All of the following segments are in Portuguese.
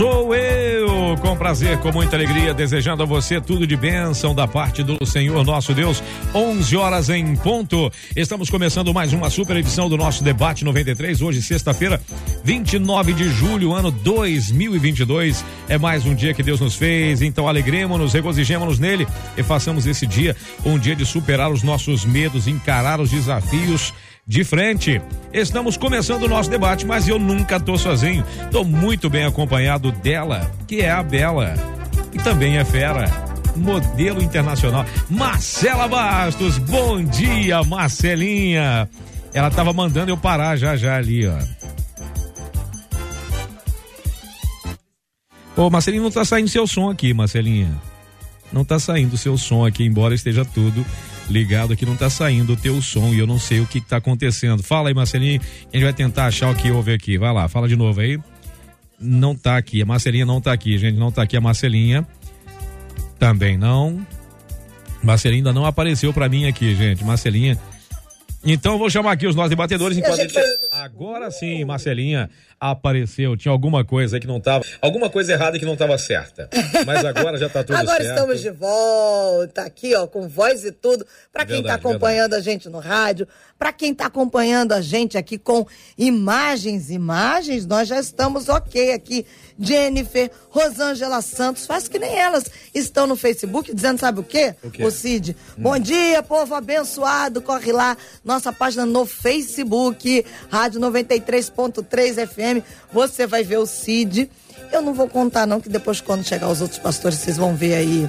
Sou eu, com prazer, com muita alegria, desejando a você tudo de bênção da parte do Senhor nosso Deus. 11 horas em ponto. Estamos começando mais uma super edição do nosso debate 93. Hoje, sexta-feira, 29 de julho, ano 2022. É mais um dia que Deus nos fez. Então, alegremos-nos, regozijemos-nos nele e façamos esse dia um dia de superar os nossos medos, encarar os desafios de frente. Estamos começando o nosso debate, mas eu nunca tô sozinho. Tô muito bem acompanhado dela, que é a Bela. E também é fera. Modelo internacional. Marcela Bastos, bom dia, Marcelinha. Ela tava mandando eu parar já já ali, ó. Ô, Marcelinha, não tá saindo seu som aqui, Marcelinha. Não tá saindo seu som aqui, embora esteja tudo ligado aqui, não tá saindo o teu som e eu não sei o que, que tá acontecendo. Fala aí, Marcelinho, a gente vai tentar achar o que houve aqui. Vai lá, fala de novo aí. Não tá aqui, a Marcelinha não tá aqui, gente, não tá aqui a Marcelinha. Também não. Marcelinha ainda não apareceu para mim aqui, gente. Marcelinha. Então eu vou chamar aqui os nossos debatedores enquanto. Agora sim, Marcelinha apareceu. Tinha alguma coisa aí que não estava, alguma coisa errada que não estava certa. Mas agora já está tudo agora certo. Agora estamos de volta aqui, ó, com voz e tudo. Para quem está acompanhando verdade. a gente no rádio, para quem está acompanhando a gente aqui com imagens, imagens, nós já estamos ok aqui. Jennifer, Rosângela Santos, faz que nem elas estão no Facebook dizendo, sabe o quê? O, quê? o Cid. Hum. Bom dia, povo abençoado. Corre lá, nossa página no Facebook, Rádio 93.3 FM. Você vai ver o Cid. Eu não vou contar, não, que depois, quando chegar os outros pastores, vocês vão ver aí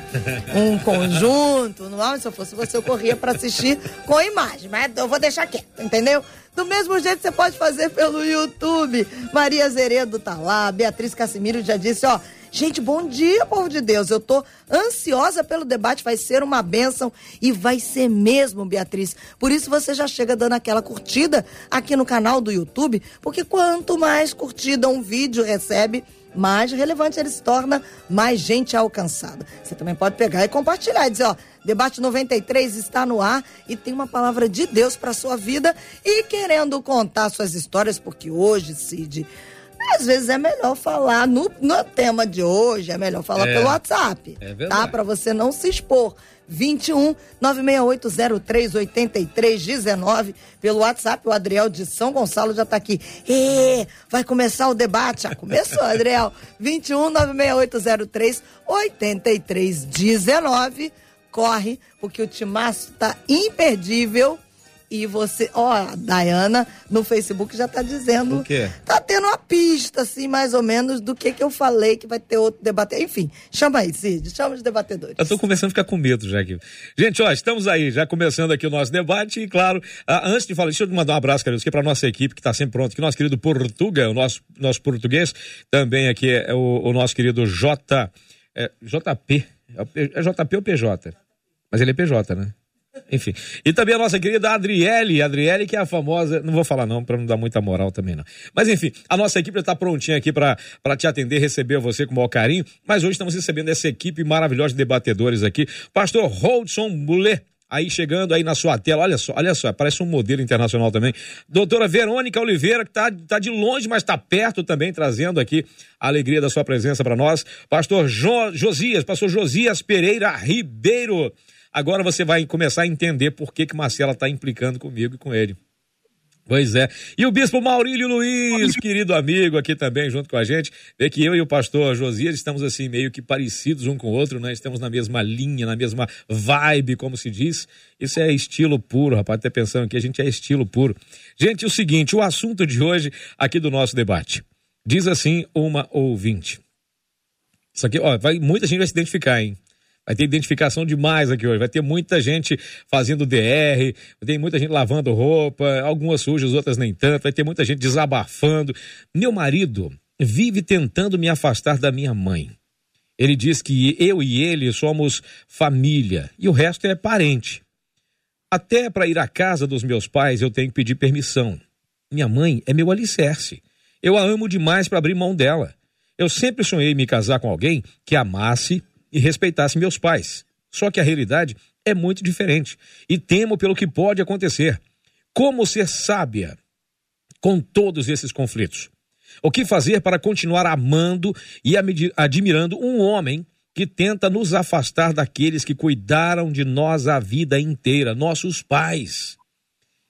um conjunto. Não, se eu fosse você, eu corria para assistir com imagem. Mas eu vou deixar quieto, entendeu? Do mesmo jeito você pode fazer pelo YouTube. Maria Zeredo tá lá, Beatriz Cassimiro já disse, ó. Gente, bom dia, povo de Deus. Eu tô ansiosa pelo debate, vai ser uma bênção e vai ser mesmo, Beatriz. Por isso você já chega dando aquela curtida aqui no canal do YouTube, porque quanto mais curtida um vídeo recebe, mais relevante ele se torna, mais gente alcançada. Você também pode pegar e compartilhar e dizer, ó, Debate 93 está no ar e tem uma palavra de Deus para sua vida e querendo contar suas histórias, porque hoje, Cid, às vezes é melhor falar no, no tema de hoje, é melhor falar é, pelo WhatsApp, é tá? Para você não se expor. 21 968038319 pelo WhatsApp. O Adriel de São Gonçalo já está aqui. E vai começar o debate. Já começou, Adriel. 21 96803 8319. Corre, porque o timaço está imperdível e você, ó, a Dayana no Facebook já tá dizendo. O quê? Tá tendo uma pista, assim, mais ou menos, do que que eu falei que vai ter outro debate. Enfim, chama aí, Cid, chama os debatedores. Eu tô começando a ficar com medo já aqui. Gente, ó, estamos aí, já começando aqui o nosso debate e, claro, ah, antes de falar, deixa eu mandar um abraço, Carlos, aqui pra nossa equipe que tá sempre pronto, que nosso querido Portuga, o nosso, nosso português, também aqui é o, o nosso querido J, é, JP, é JP ou PJ? Mas ele é PJ, né? Enfim. E também a nossa querida Adriele, Adriele que é a famosa, não vou falar não para não dar muita moral também não. Mas enfim, a nossa equipe está prontinha aqui para te atender, receber você com o maior carinho, mas hoje estamos recebendo essa equipe maravilhosa de debatedores aqui. Pastor Holdson Boulet, aí chegando aí na sua tela, olha só, olha só, parece um modelo internacional também. Doutora Verônica Oliveira, que tá, tá de longe, mas está perto também, trazendo aqui a alegria da sua presença para nós. Pastor jo, Josias, pastor Josias Pereira Ribeiro, Agora você vai começar a entender por que, que Marcela está implicando comigo e com ele. Pois é. E o bispo Maurílio Luiz, querido amigo aqui também junto com a gente, vê que eu e o pastor Josias estamos assim meio que parecidos um com o outro, né? Estamos na mesma linha, na mesma vibe, como se diz. Isso é estilo puro, rapaz, até pensando que a gente é estilo puro. Gente, o seguinte, o assunto de hoje aqui do nosso debate. Diz assim uma ouvinte. Isso aqui, ó, vai, muita gente vai se identificar, hein? Vai ter identificação demais aqui hoje. Vai ter muita gente fazendo DR, tem muita gente lavando roupa, algumas sujas, outras nem tanto. Vai ter muita gente desabafando. Meu marido vive tentando me afastar da minha mãe. Ele diz que eu e ele somos família e o resto é parente. Até para ir à casa dos meus pais eu tenho que pedir permissão. Minha mãe é meu alicerce. Eu a amo demais para abrir mão dela. Eu sempre sonhei me casar com alguém que amasse e respeitasse meus pais. Só que a realidade é muito diferente e temo pelo que pode acontecer. Como ser sábia com todos esses conflitos? O que fazer para continuar amando e admirando um homem que tenta nos afastar daqueles que cuidaram de nós a vida inteira, nossos pais?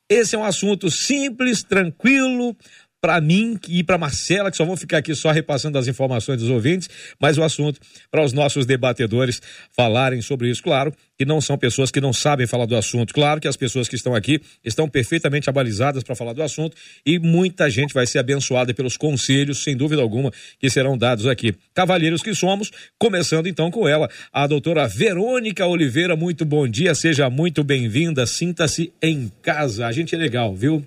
Esse é um assunto simples, tranquilo, para mim e para Marcela, que só vão ficar aqui só repassando as informações dos ouvintes, mas o assunto para os nossos debatedores falarem sobre isso. Claro que não são pessoas que não sabem falar do assunto. Claro que as pessoas que estão aqui estão perfeitamente abalizadas para falar do assunto e muita gente vai ser abençoada pelos conselhos, sem dúvida alguma, que serão dados aqui. Cavalheiros que somos, começando então com ela, a doutora Verônica Oliveira. Muito bom dia, seja muito bem-vinda, sinta-se em casa. A gente é legal, viu?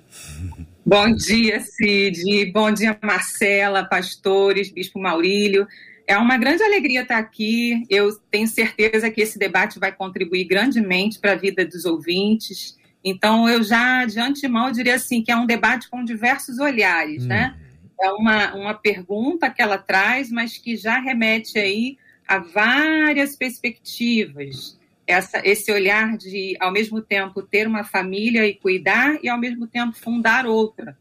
Bom dia, Cid. Bom dia, Marcela, pastores, Bispo Maurílio. É uma grande alegria estar aqui. Eu tenho certeza que esse debate vai contribuir grandemente para a vida dos ouvintes. Então, eu já de antemão diria assim que é um debate com diversos olhares, né? Uhum. É uma, uma pergunta que ela traz, mas que já remete aí a várias perspectivas essa, esse olhar de, ao mesmo tempo, ter uma família e cuidar, e ao mesmo tempo fundar outra.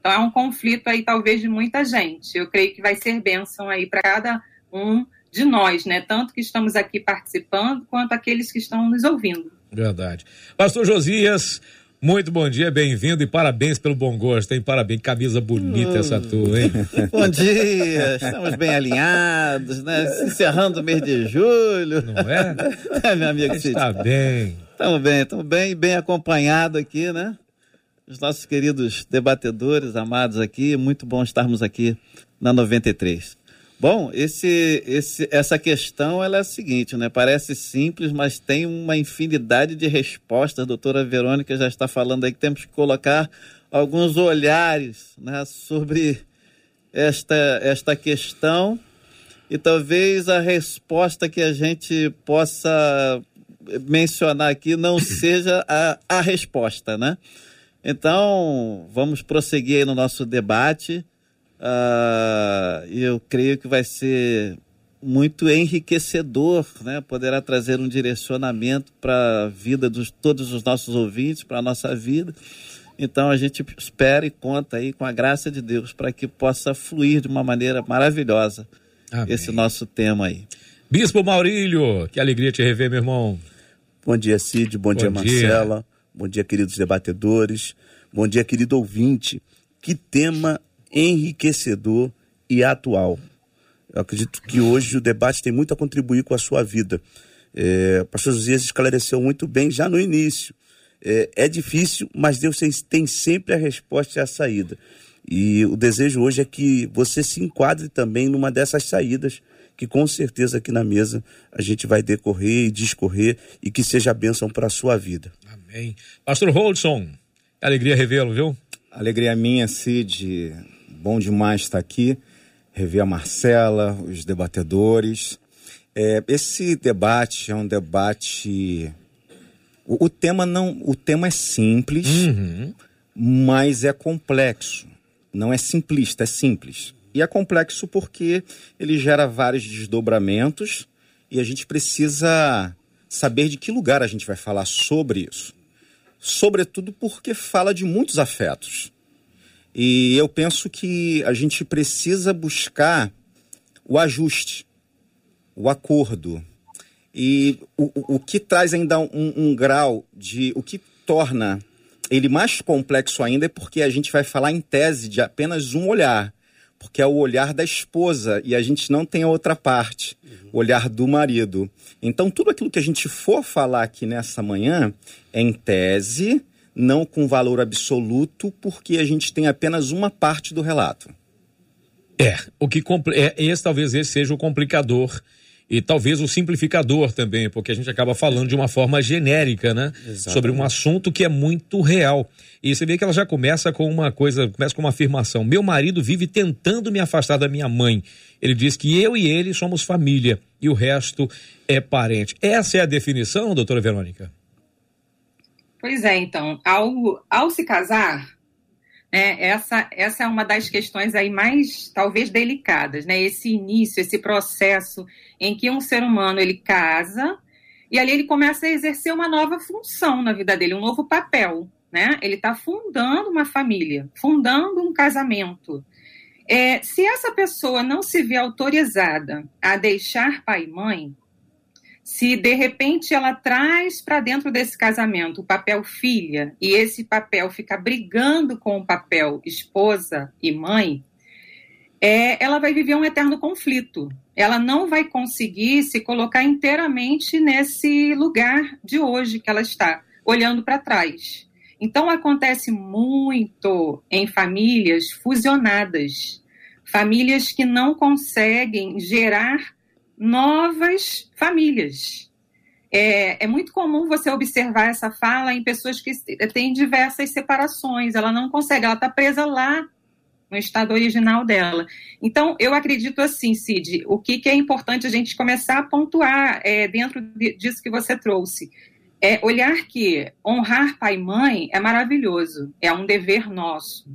Então, é um conflito aí, talvez, de muita gente. Eu creio que vai ser bênção aí para cada um de nós, né? Tanto que estamos aqui participando, quanto aqueles que estão nos ouvindo. Verdade. Pastor Josias, muito bom dia, bem-vindo e parabéns pelo bom gosto, hein? Parabéns, camisa bonita hum. essa tua, hein? bom dia, estamos bem alinhados, né? Encerrando o mês de julho. Não é? é meu amigo Está bem. Estamos bem, estamos bem, bem acompanhado aqui, né? Os nossos queridos debatedores amados aqui, muito bom estarmos aqui na 93. Bom, esse, esse, essa questão ela é a seguinte, né? Parece simples, mas tem uma infinidade de respostas. A doutora Verônica já está falando aí que temos que colocar alguns olhares né, sobre esta, esta questão e talvez a resposta que a gente possa mencionar aqui não seja a, a resposta, né? Então, vamos prosseguir aí no nosso debate. Uh, eu creio que vai ser muito enriquecedor, né? Poderá trazer um direcionamento para a vida de todos os nossos ouvintes, para a nossa vida. Então a gente espera e conta aí com a graça de Deus para que possa fluir de uma maneira maravilhosa Amém. esse nosso tema aí. Bispo Maurílio, que alegria te rever, meu irmão. Bom dia, Cid. Bom, bom dia, dia, Marcela. Bom dia, queridos debatedores. Bom dia, querido ouvinte. Que tema enriquecedor e atual. Eu acredito que hoje o debate tem muito a contribuir com a sua vida. É, o pastor Josias esclareceu muito bem já no início. É, é difícil, mas Deus tem sempre a resposta e a saída. E o desejo hoje é que você se enquadre também numa dessas saídas, que com certeza aqui na mesa a gente vai decorrer e discorrer e que seja bênção para a sua vida. Amém. Pastor Holdson, alegria revê-lo, viu? Alegria minha, Cid bom demais estar aqui, rever a Marcela, os debatedores. É, esse debate é um debate. O, o, tema não, o tema é simples, uhum. mas é complexo. Não é simplista, é simples. E é complexo porque ele gera vários desdobramentos e a gente precisa saber de que lugar a gente vai falar sobre isso. Sobretudo porque fala de muitos afetos. E eu penso que a gente precisa buscar o ajuste, o acordo. E o, o que traz ainda um, um grau de. O que torna ele mais complexo ainda é porque a gente vai falar em tese de apenas um olhar, porque é o olhar da esposa e a gente não tem a outra parte, uhum. o olhar do marido. Então, tudo aquilo que a gente for falar aqui nessa manhã é em tese, não com valor absoluto, porque a gente tem apenas uma parte do relato. É, o que é, esse talvez esse seja o complicador e talvez o simplificador também, porque a gente acaba falando de uma forma genérica, né? Exatamente. Sobre um assunto que é muito real. E você vê que ela já começa com uma coisa, começa com uma afirmação: meu marido vive tentando me afastar da minha mãe. Ele diz que eu e ele somos família e o resto é parente. Essa é a definição, doutora Verônica? Pois é, então, ao, ao se casar, né, essa, essa é uma das questões aí mais, talvez, delicadas, né? Esse início, esse processo em que um ser humano, ele casa e ali ele começa a exercer uma nova função na vida dele, um novo papel, né? Ele está fundando uma família, fundando um casamento. É, se essa pessoa não se vê autorizada a deixar pai e mãe, se de repente ela traz para dentro desse casamento o papel filha e esse papel fica brigando com o papel esposa e mãe, é, ela vai viver um eterno conflito. Ela não vai conseguir se colocar inteiramente nesse lugar de hoje que ela está, olhando para trás. Então, acontece muito em famílias fusionadas, famílias que não conseguem gerar novas famílias. É, é, muito comum você observar essa fala em pessoas que têm diversas separações, ela não consegue, ela está presa lá no estado original dela. Então, eu acredito assim, Cid, o que, que é importante a gente começar a pontuar é, dentro de, disso que você trouxe. É olhar que honrar pai e mãe é maravilhoso, é um dever nosso.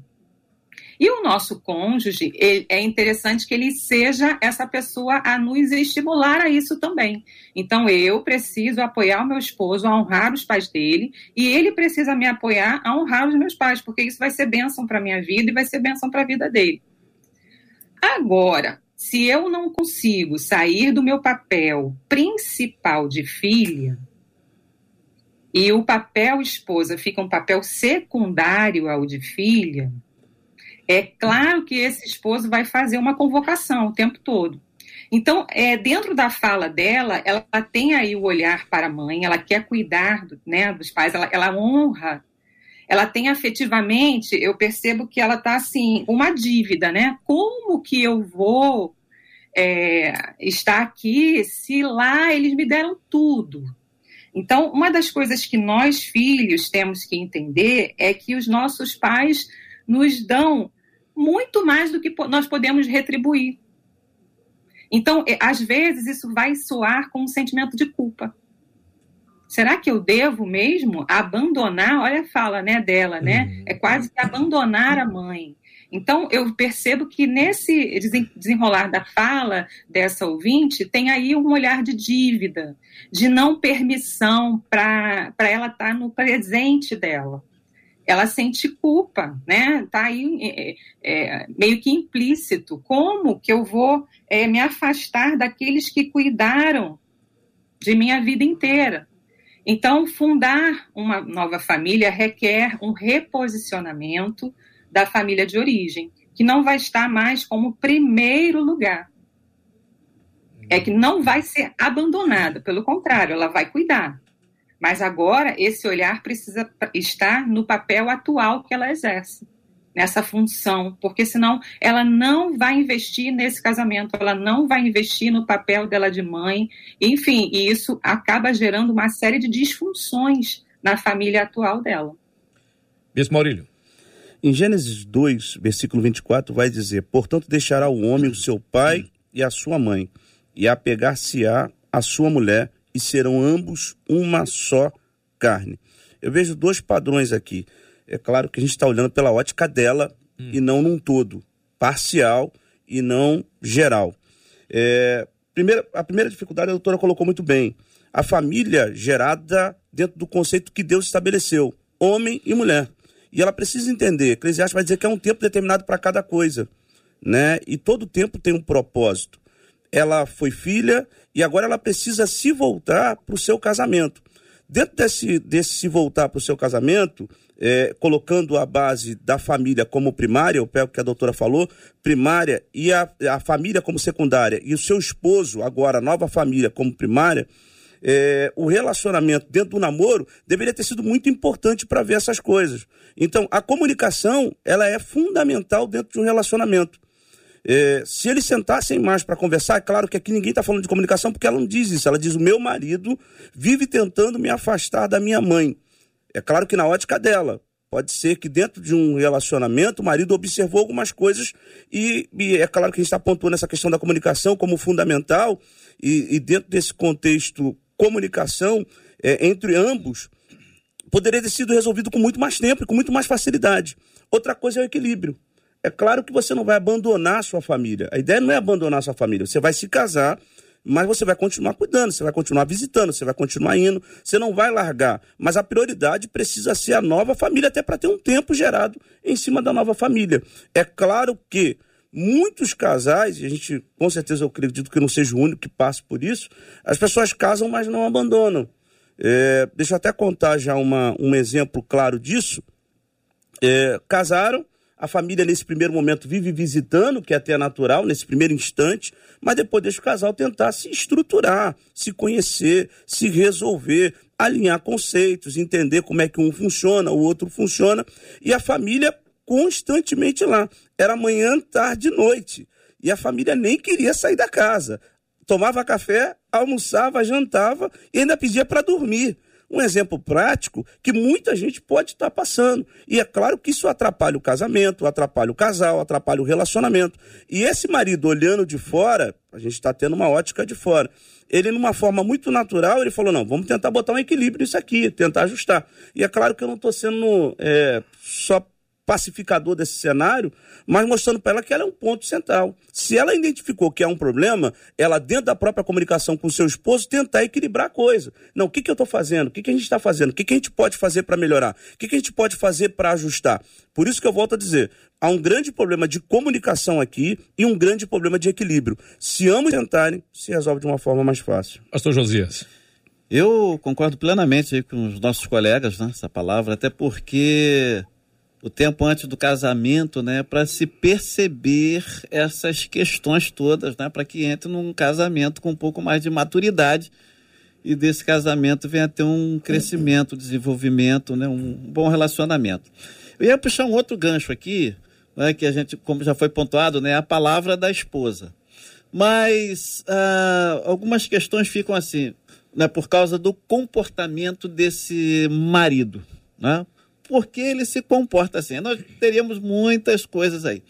E o nosso cônjuge, ele, é interessante que ele seja essa pessoa a nos estimular a isso também. Então, eu preciso apoiar o meu esposo a honrar os pais dele, e ele precisa me apoiar a honrar os meus pais, porque isso vai ser bênção para a minha vida e vai ser bênção para a vida dele. Agora, se eu não consigo sair do meu papel principal de filha, e o papel esposa fica um papel secundário ao de filha, é claro que esse esposo vai fazer uma convocação o tempo todo. Então, é, dentro da fala dela, ela tem aí o olhar para a mãe, ela quer cuidar né, dos pais, ela, ela honra, ela tem afetivamente, eu percebo que ela está assim, uma dívida, né? Como que eu vou é, estar aqui se lá eles me deram tudo? Então, uma das coisas que nós, filhos, temos que entender é que os nossos pais nos dão muito mais do que nós podemos retribuir. Então, é, às vezes, isso vai soar com um sentimento de culpa. Será que eu devo mesmo abandonar? Olha a fala né, dela, né? Uhum. É quase que abandonar a mãe. Então, eu percebo que nesse desenrolar da fala dessa ouvinte, tem aí um olhar de dívida, de não permissão para ela estar tá no presente dela ela sente culpa, né? Tá aí é, é, meio que implícito. Como que eu vou é, me afastar daqueles que cuidaram de minha vida inteira? Então, fundar uma nova família requer um reposicionamento da família de origem, que não vai estar mais como primeiro lugar. É que não vai ser abandonada, pelo contrário, ela vai cuidar. Mas agora esse olhar precisa estar no papel atual que ela exerce, nessa função, porque senão ela não vai investir nesse casamento, ela não vai investir no papel dela de mãe, enfim, e isso acaba gerando uma série de disfunções na família atual dela. Bispo Maurílio. Em Gênesis 2, versículo 24, vai dizer: Portanto, deixará o homem o seu pai e a sua mãe, e apegar-se-á a sua mulher, e serão ambos uma só carne. Eu vejo dois padrões aqui. É claro que a gente está olhando pela ótica dela hum. e não num todo, parcial e não geral. É, primeira, a primeira dificuldade a doutora colocou muito bem. A família gerada dentro do conceito que Deus estabeleceu, homem e mulher. E ela precisa entender, Eclesiastes vai dizer que é um tempo determinado para cada coisa, né? E todo tempo tem um propósito. Ela foi filha, e agora ela precisa se voltar para o seu casamento. Dentro desse, desse se voltar para o seu casamento, é, colocando a base da família como primária, eu pego o que a doutora falou, primária, e a, a família como secundária, e o seu esposo, agora, a nova família como primária, é, o relacionamento dentro do namoro deveria ter sido muito importante para ver essas coisas. Então, a comunicação, ela é fundamental dentro de um relacionamento. É, se eles sentassem mais para conversar, é claro que aqui ninguém está falando de comunicação, porque ela não diz isso. Ela diz: o meu marido vive tentando me afastar da minha mãe. É claro que na ótica dela. Pode ser que dentro de um relacionamento o marido observou algumas coisas e, e é claro que a gente está pontuando essa questão da comunicação como fundamental e, e dentro desse contexto comunicação é, entre ambos poderia ter sido resolvido com muito mais tempo e com muito mais facilidade. Outra coisa é o equilíbrio. É claro que você não vai abandonar sua família. A ideia não é abandonar sua família. Você vai se casar, mas você vai continuar cuidando, você vai continuar visitando, você vai continuar indo, você não vai largar. Mas a prioridade precisa ser a nova família, até para ter um tempo gerado em cima da nova família. É claro que muitos casais, e a gente com certeza eu acredito que não seja o único que passe por isso, as pessoas casam, mas não abandonam. É, deixa eu até contar já uma, um exemplo claro disso. É, casaram, a família, nesse primeiro momento, vive visitando, que é até natural, nesse primeiro instante, mas depois deixa o casal tentar se estruturar, se conhecer, se resolver, alinhar conceitos, entender como é que um funciona, o outro funciona, e a família constantemente lá. Era manhã, tarde e noite. E a família nem queria sair da casa. Tomava café, almoçava, jantava e ainda pedia para dormir um exemplo prático que muita gente pode estar passando. E é claro que isso atrapalha o casamento, atrapalha o casal, atrapalha o relacionamento. E esse marido olhando de fora, a gente está tendo uma ótica de fora. Ele, numa forma muito natural, ele falou: não, vamos tentar botar um equilíbrio nisso aqui, tentar ajustar. E é claro que eu não estou sendo é, só pacificador desse cenário, mas mostrando para ela que ela é um ponto central. Se ela identificou que há um problema, ela, dentro da própria comunicação com o seu esposo, tentar equilibrar a coisa. Não, o que, que eu estou fazendo? O que, que a gente está fazendo? O que, que a gente pode fazer para melhorar? O que, que a gente pode fazer para ajustar? Por isso que eu volto a dizer, há um grande problema de comunicação aqui e um grande problema de equilíbrio. Se ambos tentarem, se resolve de uma forma mais fácil. Pastor Josias. Eu concordo plenamente com os nossos colegas nessa né, palavra, até porque o tempo antes do casamento, né, para se perceber essas questões todas, né, para que entre num casamento com um pouco mais de maturidade e desse casamento venha ter um crescimento, desenvolvimento, né, um bom relacionamento. Eu ia puxar um outro gancho aqui, né, que a gente, como já foi pontuado, né, a palavra da esposa. Mas ah, algumas questões ficam assim, né, por causa do comportamento desse marido, né? Por que ele se comporta assim. Nós teríamos muitas coisas aí.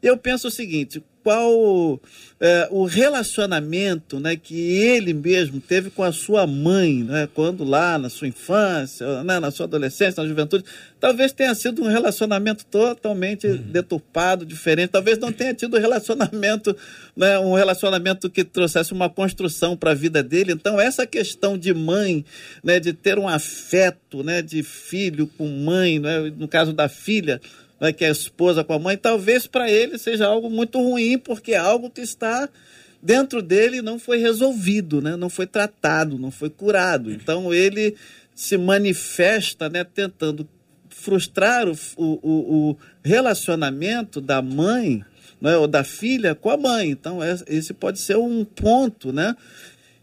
Eu penso o seguinte: qual é, o relacionamento né, que ele mesmo teve com a sua mãe, né, quando lá na sua infância, né, na sua adolescência, na juventude, talvez tenha sido um relacionamento totalmente uhum. deturpado, diferente. Talvez não tenha tido relacionamento, né, um relacionamento que trouxesse uma construção para a vida dele. Então, essa questão de mãe, né, de ter um afeto né, de filho com mãe, né, no caso da filha, né, que é a esposa com a mãe, talvez para ele seja algo muito ruim, porque é algo que está dentro dele e não foi resolvido, né, não foi tratado, não foi curado. Então ele se manifesta né, tentando frustrar o, o, o relacionamento da mãe né, ou da filha com a mãe. Então, é, esse pode ser um ponto, né?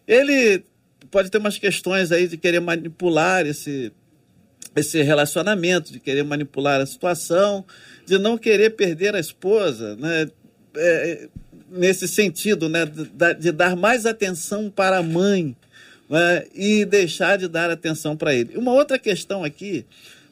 Ele pode ter umas questões aí de querer manipular esse esse relacionamento, de querer manipular a situação, de não querer perder a esposa, né? É, nesse sentido, né? De, de, dar mais atenção para a mãe né? e deixar de dar atenção para ele. Uma outra questão aqui,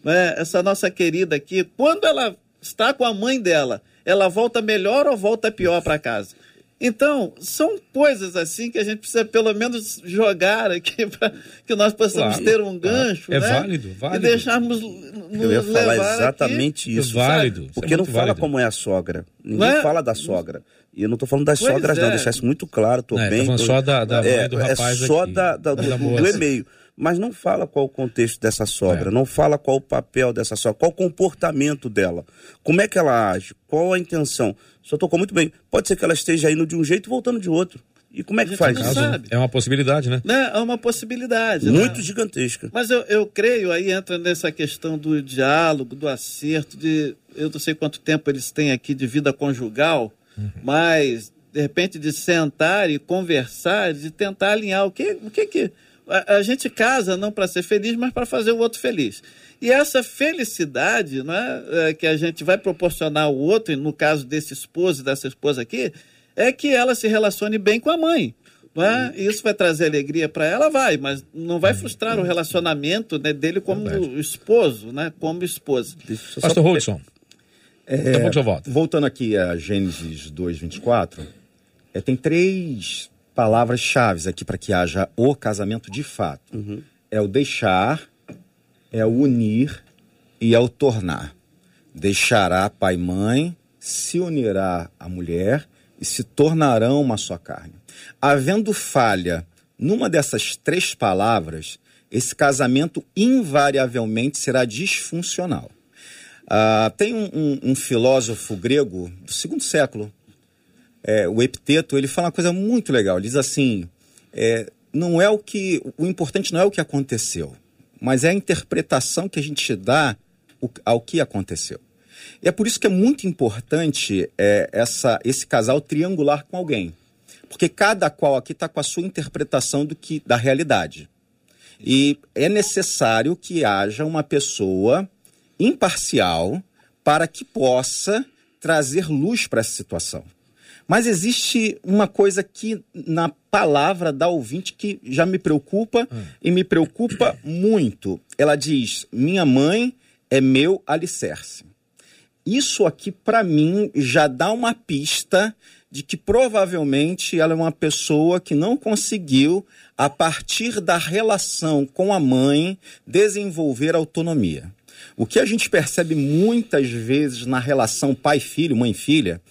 né? essa nossa querida aqui, quando ela está com a mãe dela, ela volta melhor ou volta pior para casa? Então, são coisas assim que a gente precisa pelo menos jogar aqui para que nós possamos claro, ter um gancho. É né? válido, válido. E deixarmos Eu ia falar exatamente aqui. isso. É válido. Sabe? Porque é não fala válido. como é a sogra. Ninguém é? fala da sogra. E eu não estou falando das pois sogras, é. não, deixar isso muito claro. Tô é, bem. Tô só da, da mãe é, do rapaz É só aqui, da, da, do, do e-mail mas não fala qual o contexto dessa sogra, é. não fala qual o papel dessa sogra, qual o comportamento dela, como é que ela age, qual a intenção. Só tocou muito bem. Pode ser que ela esteja indo de um jeito e voltando de outro. E como é que faz isso? É uma possibilidade, né? né? É uma possibilidade. Muito né? gigantesca. Mas eu, eu creio, aí entra nessa questão do diálogo, do acerto, de eu não sei quanto tempo eles têm aqui de vida conjugal, uhum. mas de repente de sentar e conversar, de tentar alinhar o que, o que que a, a gente casa não para ser feliz, mas para fazer o outro feliz. E essa felicidade né, é, que a gente vai proporcionar ao outro, e no caso desse esposo e dessa esposa aqui, é que ela se relacione bem com a mãe. Né? Isso vai trazer alegria para ela, vai, mas não vai frustrar o relacionamento né, dele como Verdade. esposo, né, como esposa. Pastor Hudson. É, voltando aqui a Gênesis 2, 24, é, tem três palavras-chave aqui para que haja o casamento de fato. Uhum. É o deixar, é unir e ao tornar. Deixará pai e mãe, se unirá a mulher e se tornarão uma só carne. Havendo falha numa dessas três palavras, esse casamento invariavelmente será disfuncional. Ah, tem um, um, um, filósofo grego do segundo século, é, o Epiteto, ele fala uma coisa muito legal. Ele diz assim: é, não é o que o importante não é o que aconteceu, mas é a interpretação que a gente dá ao que aconteceu. E é por isso que é muito importante é, essa, esse casal triangular com alguém. Porque cada qual aqui está com a sua interpretação do que da realidade. E é necessário que haja uma pessoa imparcial para que possa trazer luz para essa situação. Mas existe uma coisa que na palavra da ouvinte que já me preocupa hum. e me preocupa muito. Ela diz: Minha mãe é meu alicerce. Isso aqui, para mim, já dá uma pista de que provavelmente ela é uma pessoa que não conseguiu, a partir da relação com a mãe, desenvolver autonomia. O que a gente percebe muitas vezes na relação pai-filho, mãe-filha,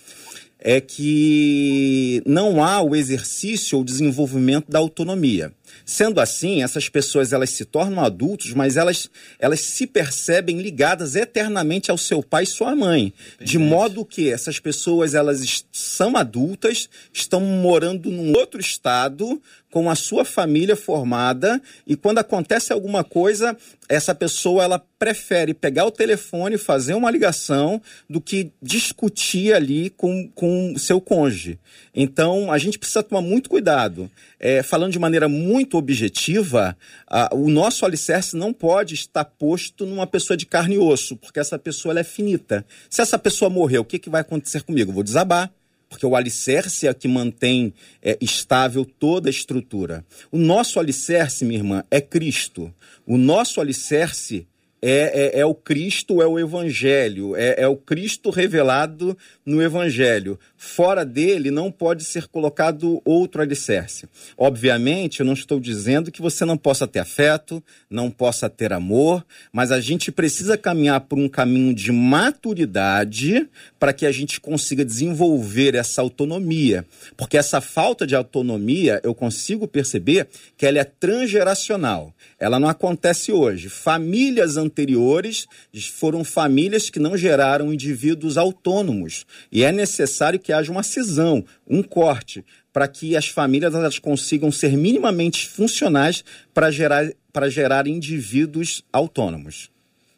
é que não há o exercício ou desenvolvimento da autonomia. Sendo assim, essas pessoas elas se tornam adultos, mas elas, elas se percebem ligadas eternamente ao seu pai e sua mãe, de modo que essas pessoas elas são adultas, estão morando num outro estado, com a sua família formada e quando acontece alguma coisa, essa pessoa ela prefere pegar o telefone, fazer uma ligação do que discutir ali com, com seu cônjuge. Então, a gente precisa tomar muito cuidado. É, falando de maneira muito objetiva, a, o nosso alicerce não pode estar posto numa pessoa de carne e osso, porque essa pessoa é finita. Se essa pessoa morrer, o que, que vai acontecer comigo? Eu vou desabar porque o alicerce é que mantém é, estável toda a estrutura. O nosso alicerce, minha irmã, é Cristo. O nosso alicerce é, é, é, o Cristo, é o Evangelho, é, é, o Cristo revelado no Evangelho. Fora dele não pode ser colocado outro alicerce. Obviamente, eu não estou dizendo que você não possa ter afeto, não possa ter amor, mas a gente precisa caminhar por um caminho de maturidade para que a gente consiga desenvolver essa autonomia. Porque essa falta de autonomia, eu consigo perceber que ela é transgeracional. Ela não acontece hoje. Famílias anteriores foram famílias que não geraram indivíduos autônomos. E é necessário que haja uma cisão, um corte, para que as famílias elas consigam ser minimamente funcionais para gerar, para gerar indivíduos autônomos.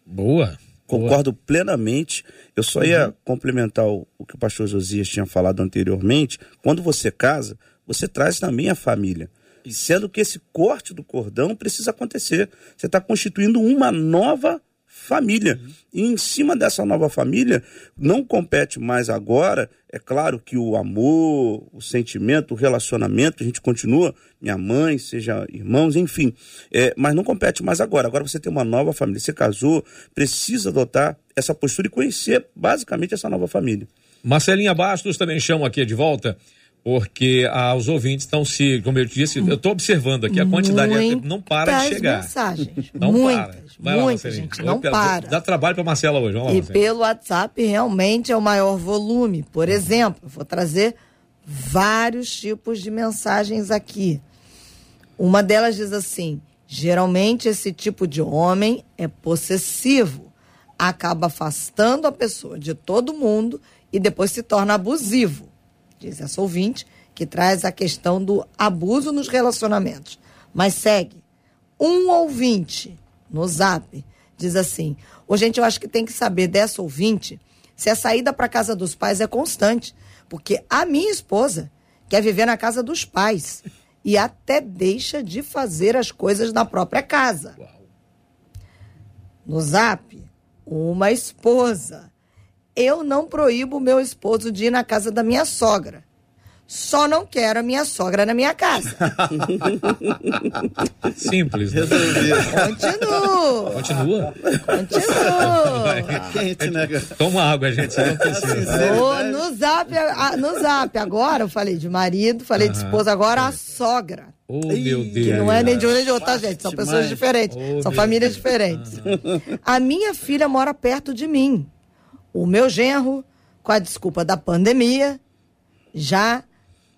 Boa. Concordo Boa. plenamente. Eu só ia uhum. complementar o, o que o pastor Josias tinha falado anteriormente. Quando você casa, você traz também a família. E sendo que esse corte do cordão precisa acontecer. Você está constituindo uma nova família. Uhum. E em cima dessa nova família, não compete mais agora, é claro que o amor, o sentimento, o relacionamento, a gente continua, minha mãe, seja irmãos, enfim, é, mas não compete mais agora. Agora você tem uma nova família, você casou, precisa adotar essa postura e conhecer basicamente essa nova família. Marcelinha Bastos também chama aqui de volta porque ah, os ouvintes estão se, como eu disse, eu estou observando aqui a quantidade Muitas não para de chegar. mensagens, não muitas, para. muitas, gente, não para. Dá trabalho para Marcela hoje, vamos lá, E pelo WhatsApp realmente é o maior volume. Por exemplo, vou trazer vários tipos de mensagens aqui. Uma delas diz assim: geralmente esse tipo de homem é possessivo, acaba afastando a pessoa de todo mundo e depois se torna abusivo diz essa ouvinte, que traz a questão do abuso nos relacionamentos. Mas segue. Um ouvinte no zap diz assim: Ô, gente, eu acho que tem que saber dessa ouvinte se a saída para casa dos pais é constante. Porque a minha esposa quer viver na casa dos pais e até deixa de fazer as coisas na própria casa. No zap, uma esposa eu não proíbo o meu esposo de ir na casa da minha sogra. Só não quero a minha sogra na minha casa. Simples. Né? Continua. Continua? Continua. Quente, né? Toma água, gente. Você não precisa. no, zap, no zap agora, eu falei de marido, falei de esposa, agora a sogra Oh, meu Deus. Que não é nem de um nem de outro, tá, gente? São pessoas diferentes. Oh, são famílias Deus. diferentes. A minha filha mora perto de mim. O meu genro, com a desculpa da pandemia, já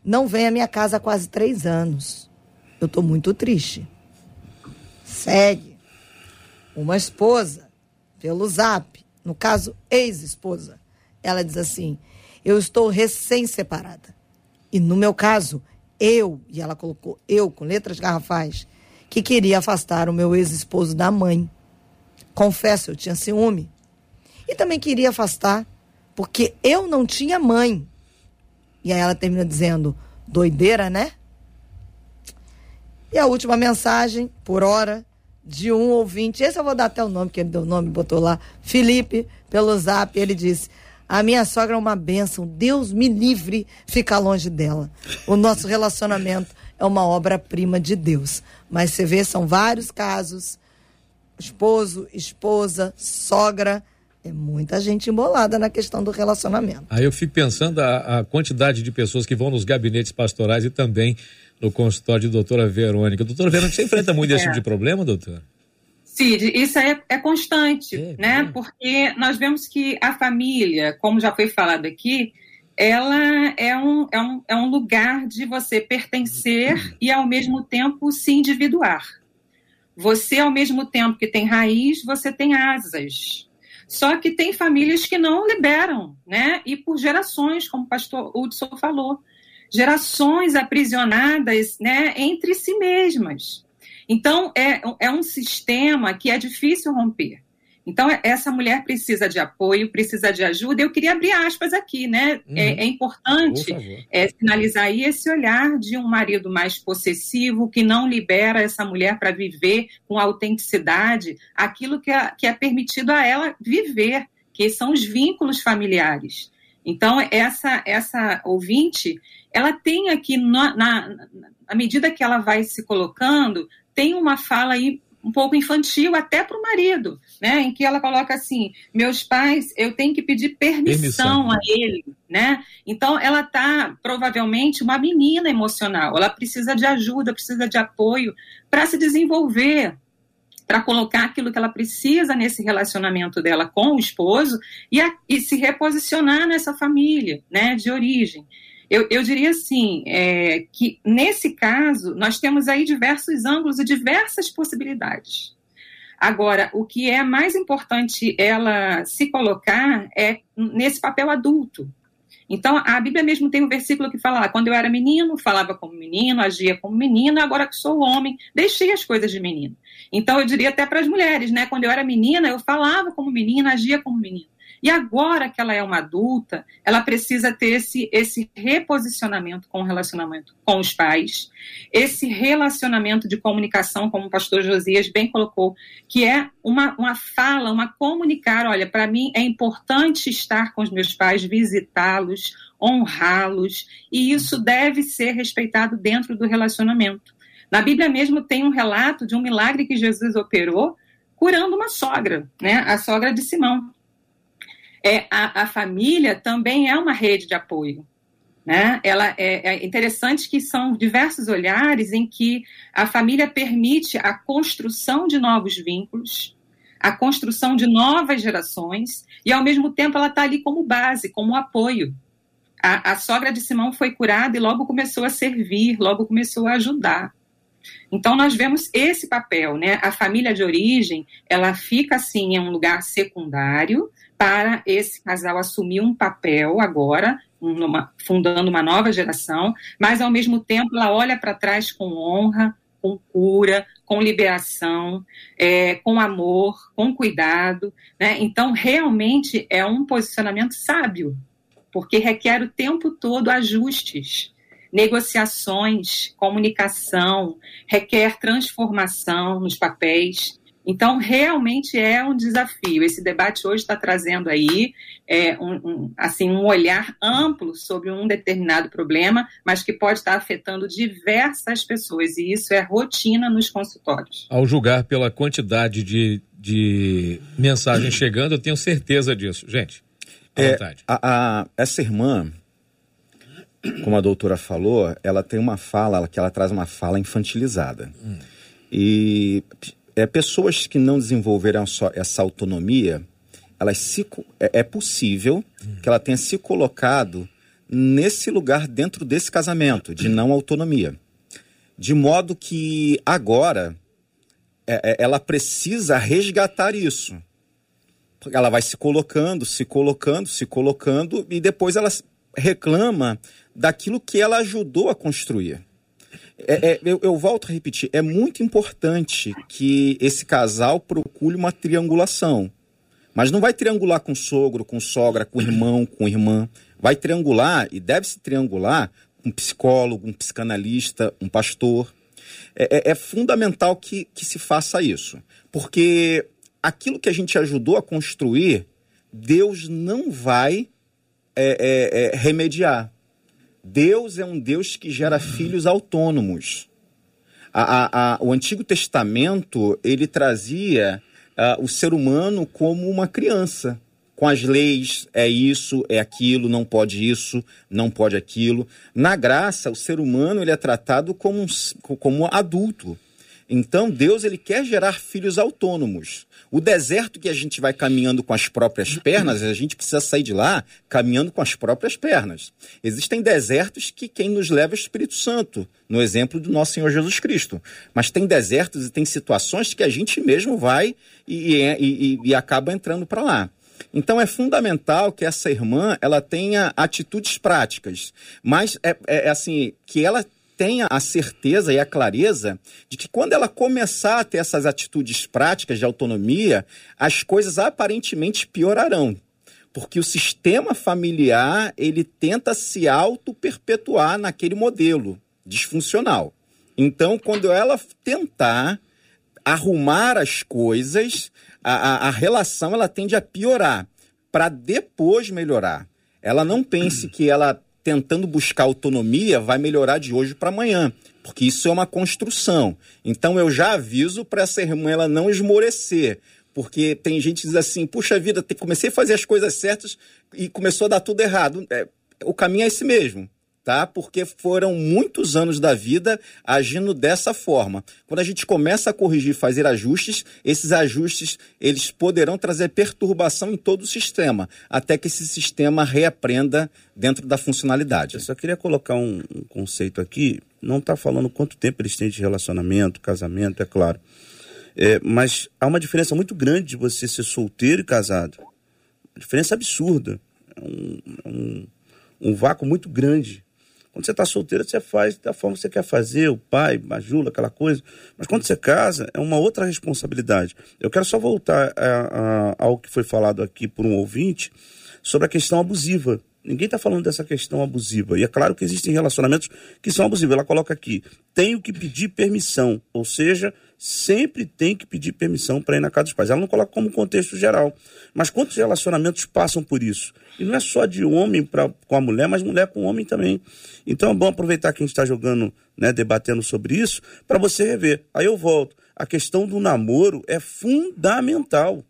não vem à minha casa há quase três anos. Eu estou muito triste. Segue. Uma esposa, pelo zap, no caso, ex-esposa, ela diz assim: Eu estou recém-separada. E no meu caso, eu, e ela colocou eu com letras garrafais, que queria afastar o meu ex-esposo da mãe. Confesso, eu tinha ciúme. E também queria afastar porque eu não tinha mãe. E aí ela termina dizendo: doideira, né? E a última mensagem, por hora, de um ouvinte. Esse eu vou dar até o nome, que ele deu o nome, botou lá. Felipe, pelo zap, ele disse: a minha sogra é uma bênção. Deus me livre ficar longe dela. O nosso relacionamento é uma obra-prima de Deus. Mas você vê, são vários casos. Esposo, esposa, sogra. É muita gente embolada na questão do relacionamento. Aí eu fico pensando a, a quantidade de pessoas que vão nos gabinetes pastorais e também no consultório de doutora Verônica. Doutora Verônica, você enfrenta muito é. esse tipo de problema, doutora? Cid, isso é, é constante, é, né? É. Porque nós vemos que a família, como já foi falado aqui, ela é um, é um, é um lugar de você pertencer e, ao mesmo tempo, se individuar. Você, ao mesmo tempo que tem raiz, você tem asas. Só que tem famílias que não liberam, né? E por gerações, como o pastor Hudson falou, gerações aprisionadas né, entre si mesmas. Então, é, é um sistema que é difícil romper. Então, essa mulher precisa de apoio, precisa de ajuda. Eu queria abrir aspas aqui, né? É, uhum. É, é, importante é, sinalizar aí esse olhar de um marido mais possessivo, que não libera essa mulher para viver com autenticidade aquilo que é, que é permitido a ela viver, que são os vínculos familiares. Então, essa, essa ouvinte, ela tem aqui, na, na, na medida que ela vai se colocando, tem uma fala aí um pouco infantil até para o marido, né? Em que ela coloca assim: meus pais, eu tenho que pedir permissão, permissão. a ele, né? Então ela está provavelmente uma menina emocional, ela precisa de ajuda, precisa de apoio para se desenvolver, para colocar aquilo que ela precisa nesse relacionamento dela com o esposo e, a, e se reposicionar nessa família, né? De origem. Eu, eu diria assim, é, que nesse caso, nós temos aí diversos ângulos e diversas possibilidades. Agora, o que é mais importante ela se colocar é nesse papel adulto. Então, a Bíblia mesmo tem um versículo que fala: quando eu era menino, falava como menino, agia como menino, agora que sou homem, deixei as coisas de menino. Então, eu diria até para as mulheres, né? Quando eu era menina, eu falava como menina, agia como menino. E agora que ela é uma adulta, ela precisa ter esse, esse reposicionamento com o relacionamento com os pais, esse relacionamento de comunicação, como o pastor Josias bem colocou, que é uma, uma fala, uma comunicar. Olha, para mim é importante estar com os meus pais, visitá-los, honrá-los, e isso deve ser respeitado dentro do relacionamento. Na Bíblia mesmo tem um relato de um milagre que Jesus operou curando uma sogra, né? A sogra de Simão é, a, a família também é uma rede de apoio. Né? Ela é, é, interessante que são diversos olhares em que a família permite a construção de novos vínculos, a construção de novas gerações e ao mesmo tempo ela está ali como base, como apoio. A, a, sogra de Simão foi curada e logo começou a servir, logo começou a ajudar. Então nós vemos esse papel, né? A família de origem, ela fica assim em um lugar secundário, para esse casal assumir um papel agora, fundando uma nova geração, mas ao mesmo tempo ela olha para trás com honra, com cura, com liberação, é, com amor, com cuidado. Né? Então, realmente é um posicionamento sábio, porque requer o tempo todo ajustes, negociações, comunicação, requer transformação nos papéis. Então, realmente é um desafio. Esse debate hoje está trazendo aí é, um, um, assim, um olhar amplo sobre um determinado problema, mas que pode estar afetando diversas pessoas, e isso é rotina nos consultórios. Ao julgar pela quantidade de, de mensagens chegando, eu tenho certeza disso. Gente, à é, vontade. A, a, essa irmã, como a doutora falou, ela tem uma fala, que ela traz uma fala infantilizada. Hum. E é, pessoas que não desenvolveram só essa autonomia, elas se, é, é possível que ela tenha se colocado nesse lugar dentro desse casamento de não autonomia. De modo que agora é, é ela precisa resgatar isso. Ela vai se colocando, se colocando, se colocando, e depois ela reclama daquilo que ela ajudou a construir. É, é, eu, eu, volto a repetir, é muito importante que esse casal procure uma triangulação. Mas não vai triangular com sogro, com sogra, com irmão, com irmã. Vai triangular, e deve se triangular, um psicólogo, um psicanalista, um pastor. É, é, é fundamental que, que se faça isso. Porque aquilo que a gente ajudou a construir, Deus não vai é, é, remediar. Deus é um Deus que gera filhos autônomos. A, a, a, o Antigo Testamento ele trazia uh, o ser humano como uma criança, com as leis, é isso, é aquilo, não pode isso, não pode aquilo. Na graça, o ser humano ele é tratado como, um, como adulto. Então, Deus ele quer gerar filhos autônomos. O deserto que a gente vai caminhando com as próprias pernas, a gente precisa sair de lá caminhando com as próprias pernas. Existem desertos que quem nos leva é o Espírito Santo, no exemplo do nosso Senhor Jesus Cristo. Mas tem desertos e tem situações que a gente mesmo vai e, e, e, e acaba entrando para lá. Então é fundamental que essa irmã ela tenha atitudes práticas, mas é, é, é assim que ela tenha a certeza e a clareza de que quando ela começar a ter essas atitudes práticas de autonomia, as coisas aparentemente piorarão. Porque o sistema familiar, ele tenta se auto-perpetuar naquele modelo disfuncional. Então, quando ela tentar arrumar as coisas, a, a, a relação ela tende a piorar para depois melhorar. Ela não pense que ela tentando buscar autonomia vai melhorar de hoje para amanhã, porque isso é uma construção. Então eu já aviso para essa irmã ela não esmorecer, porque tem gente que diz assim: puxa vida, comecei a fazer as coisas certas e começou a dar tudo errado. É, o caminho é esse mesmo tá? Porque foram muitos anos da vida agindo dessa forma. Quando a gente começa a corrigir, fazer ajustes, esses ajustes eles poderão trazer perturbação em todo o sistema, até que esse sistema reaprenda dentro da funcionalidade. Eu só queria colocar um, um conceito aqui. Não está falando quanto tempo eles têm de relacionamento, casamento, é claro. É, mas há uma diferença muito grande de você ser solteiro e casado. Uma diferença absurda. É um, um, um vácuo muito grande quando você está solteiro, você faz da forma que você quer fazer, o pai, majula, aquela coisa. Mas quando você casa, é uma outra responsabilidade. Eu quero só voltar a, a, ao que foi falado aqui por um ouvinte sobre a questão abusiva. Ninguém está falando dessa questão abusiva. E é claro que existem relacionamentos que são abusivos. Ela coloca aqui: tenho que pedir permissão. Ou seja, sempre tem que pedir permissão para ir na casa dos pais. Ela não coloca como contexto geral. Mas quantos relacionamentos passam por isso? E não é só de homem pra, com a mulher, mas mulher com homem também. Então é bom aproveitar que a gente está jogando, né, debatendo sobre isso, para você rever. Aí eu volto. A questão do namoro é fundamental.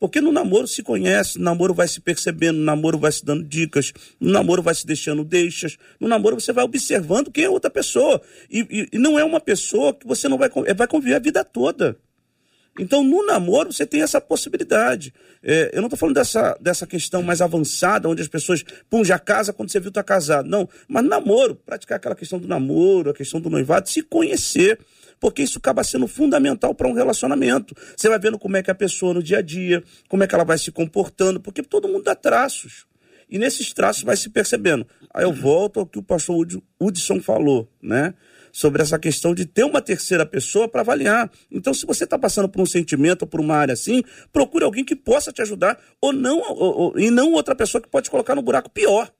Porque no namoro se conhece, no namoro vai se percebendo, no namoro vai se dando dicas, no namoro vai se deixando deixas, no namoro você vai observando quem é outra pessoa. E, e, e não é uma pessoa que você não vai, vai conviver a vida toda. Então, no namoro, você tem essa possibilidade. É, eu não estou falando dessa, dessa questão mais avançada, onde as pessoas, pum, já casa quando você viu está casado. Não, mas namoro, praticar aquela questão do namoro, a questão do noivado, se conhecer, porque isso acaba sendo fundamental para um relacionamento. Você vai vendo como é que a pessoa no dia a dia, como é que ela vai se comportando, porque todo mundo dá traços. E nesses traços vai se percebendo. Aí eu volto ao que o pastor Hudson falou, né? sobre essa questão de ter uma terceira pessoa para avaliar. Então, se você está passando por um sentimento ou por uma área assim, procure alguém que possa te ajudar ou não, ou, ou, e não outra pessoa que pode te colocar no buraco pior.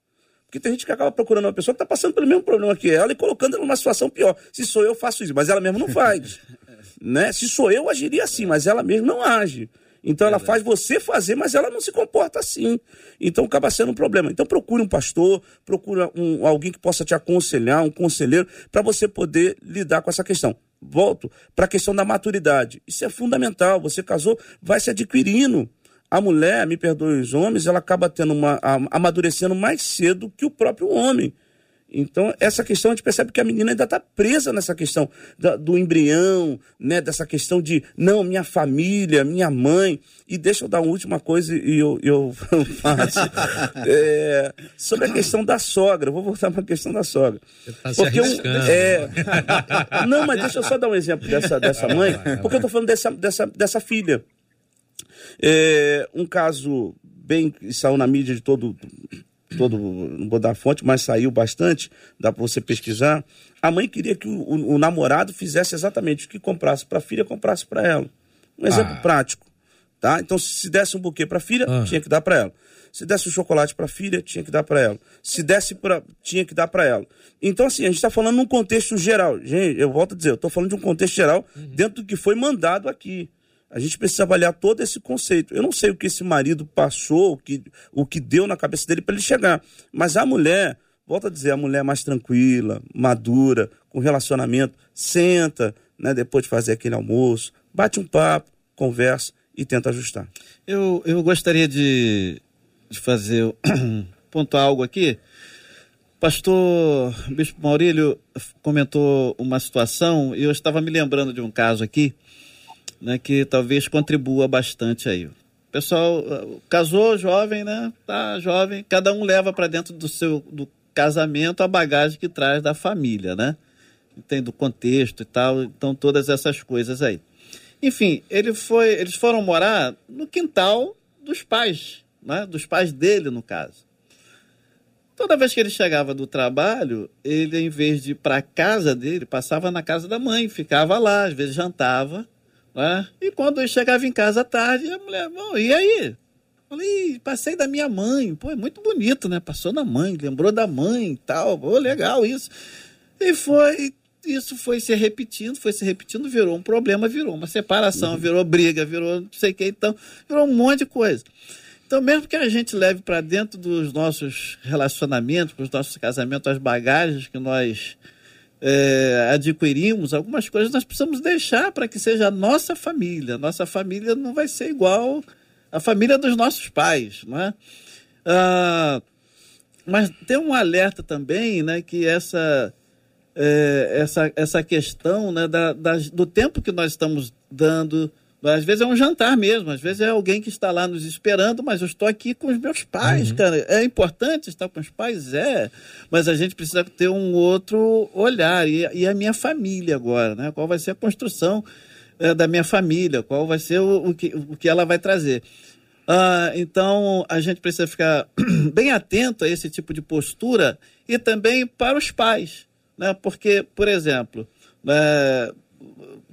Porque tem gente que acaba procurando uma pessoa que está passando pelo mesmo problema que ela e colocando ela numa situação pior. Se sou eu, faço isso, mas ela mesmo não faz. né? Se sou eu, agiria assim, mas ela mesmo não age. Então ela faz você fazer, mas ela não se comporta assim. Então acaba sendo um problema. Então procure um pastor, procure um, alguém que possa te aconselhar, um conselheiro, para você poder lidar com essa questão. Volto para a questão da maturidade. Isso é fundamental. Você casou, vai se adquirindo. A mulher, me perdoe os homens, ela acaba tendo uma amadurecendo mais cedo que o próprio homem. Então, essa questão a gente percebe que a menina ainda está presa nessa questão da, do embrião, né? dessa questão de, não, minha família, minha mãe. E deixa eu dar uma última coisa e eu, eu faço. é, sobre a questão da sogra. vou voltar para a questão da sogra. Você tá porque se eu, é, Não, mas deixa eu só dar um exemplo dessa, dessa mãe, porque eu estou falando dessa, dessa, dessa filha. É, um caso bem que saiu na mídia de todo todo, não vou dar fonte, mas saiu bastante, dá para você pesquisar. A mãe queria que o, o, o, namorado fizesse exatamente o que comprasse para a filha, comprasse para ela. Um exemplo ah. prático, tá? Então, se desse um buquê para a filha, ah. tinha que dar para ela. Se desse um chocolate para a filha, tinha que dar para ela. Se desse para, tinha que dar para ela. Então, assim, a gente está falando num contexto geral. Gente, eu volto a dizer, eu estou falando de um contexto geral uhum. dentro do que foi mandado aqui. A gente precisa avaliar todo esse conceito. Eu não sei o que esse marido passou, o que, o que deu na cabeça dele para ele chegar. Mas a mulher, volta a dizer, a mulher mais tranquila, madura, com relacionamento, senta, né, depois de fazer aquele almoço, bate um papo, conversa e tenta ajustar. Eu, eu gostaria de, de fazer, pontuar algo aqui. Pastor Bispo Maurílio comentou uma situação e eu estava me lembrando de um caso aqui né, que talvez contribua bastante aí. O pessoal uh, casou jovem, né? Tá jovem, cada um leva para dentro do seu do casamento a bagagem que traz da família, né? Tem do contexto e tal, então todas essas coisas aí. Enfim, ele foi, eles foram morar no quintal dos pais, né? Dos pais dele, no caso. Toda vez que ele chegava do trabalho, ele, em vez de ir para a casa dele, passava na casa da mãe, ficava lá, às vezes jantava, né? E quando eu chegava em casa à tarde, a mulher, bom, e aí? Falei, passei da minha mãe. Pô, é muito bonito, né? Passou da mãe, lembrou da mãe e tal. Pô, legal isso. E foi, isso foi se repetindo, foi se repetindo, virou um problema, virou uma separação, uhum. virou briga, virou não sei o que, então, virou um monte de coisa. Então, mesmo que a gente leve para dentro dos nossos relacionamentos, para os nossos casamentos, as bagagens que nós é, adquirimos, algumas coisas nós precisamos deixar para que seja a nossa família. Nossa família não vai ser igual à família dos nossos pais, não é? Ah, mas tem um alerta também, né, que essa é, essa, essa questão né, da, da, do tempo que nós estamos dando às vezes é um jantar mesmo, às vezes é alguém que está lá nos esperando, mas eu estou aqui com os meus pais, uhum. cara. É importante estar com os pais? É. Mas a gente precisa ter um outro olhar. E, e a minha família agora, né? Qual vai ser a construção é, da minha família? Qual vai ser o, o, que, o que ela vai trazer? Ah, então, a gente precisa ficar bem atento a esse tipo de postura e também para os pais, né? Porque, por exemplo, é,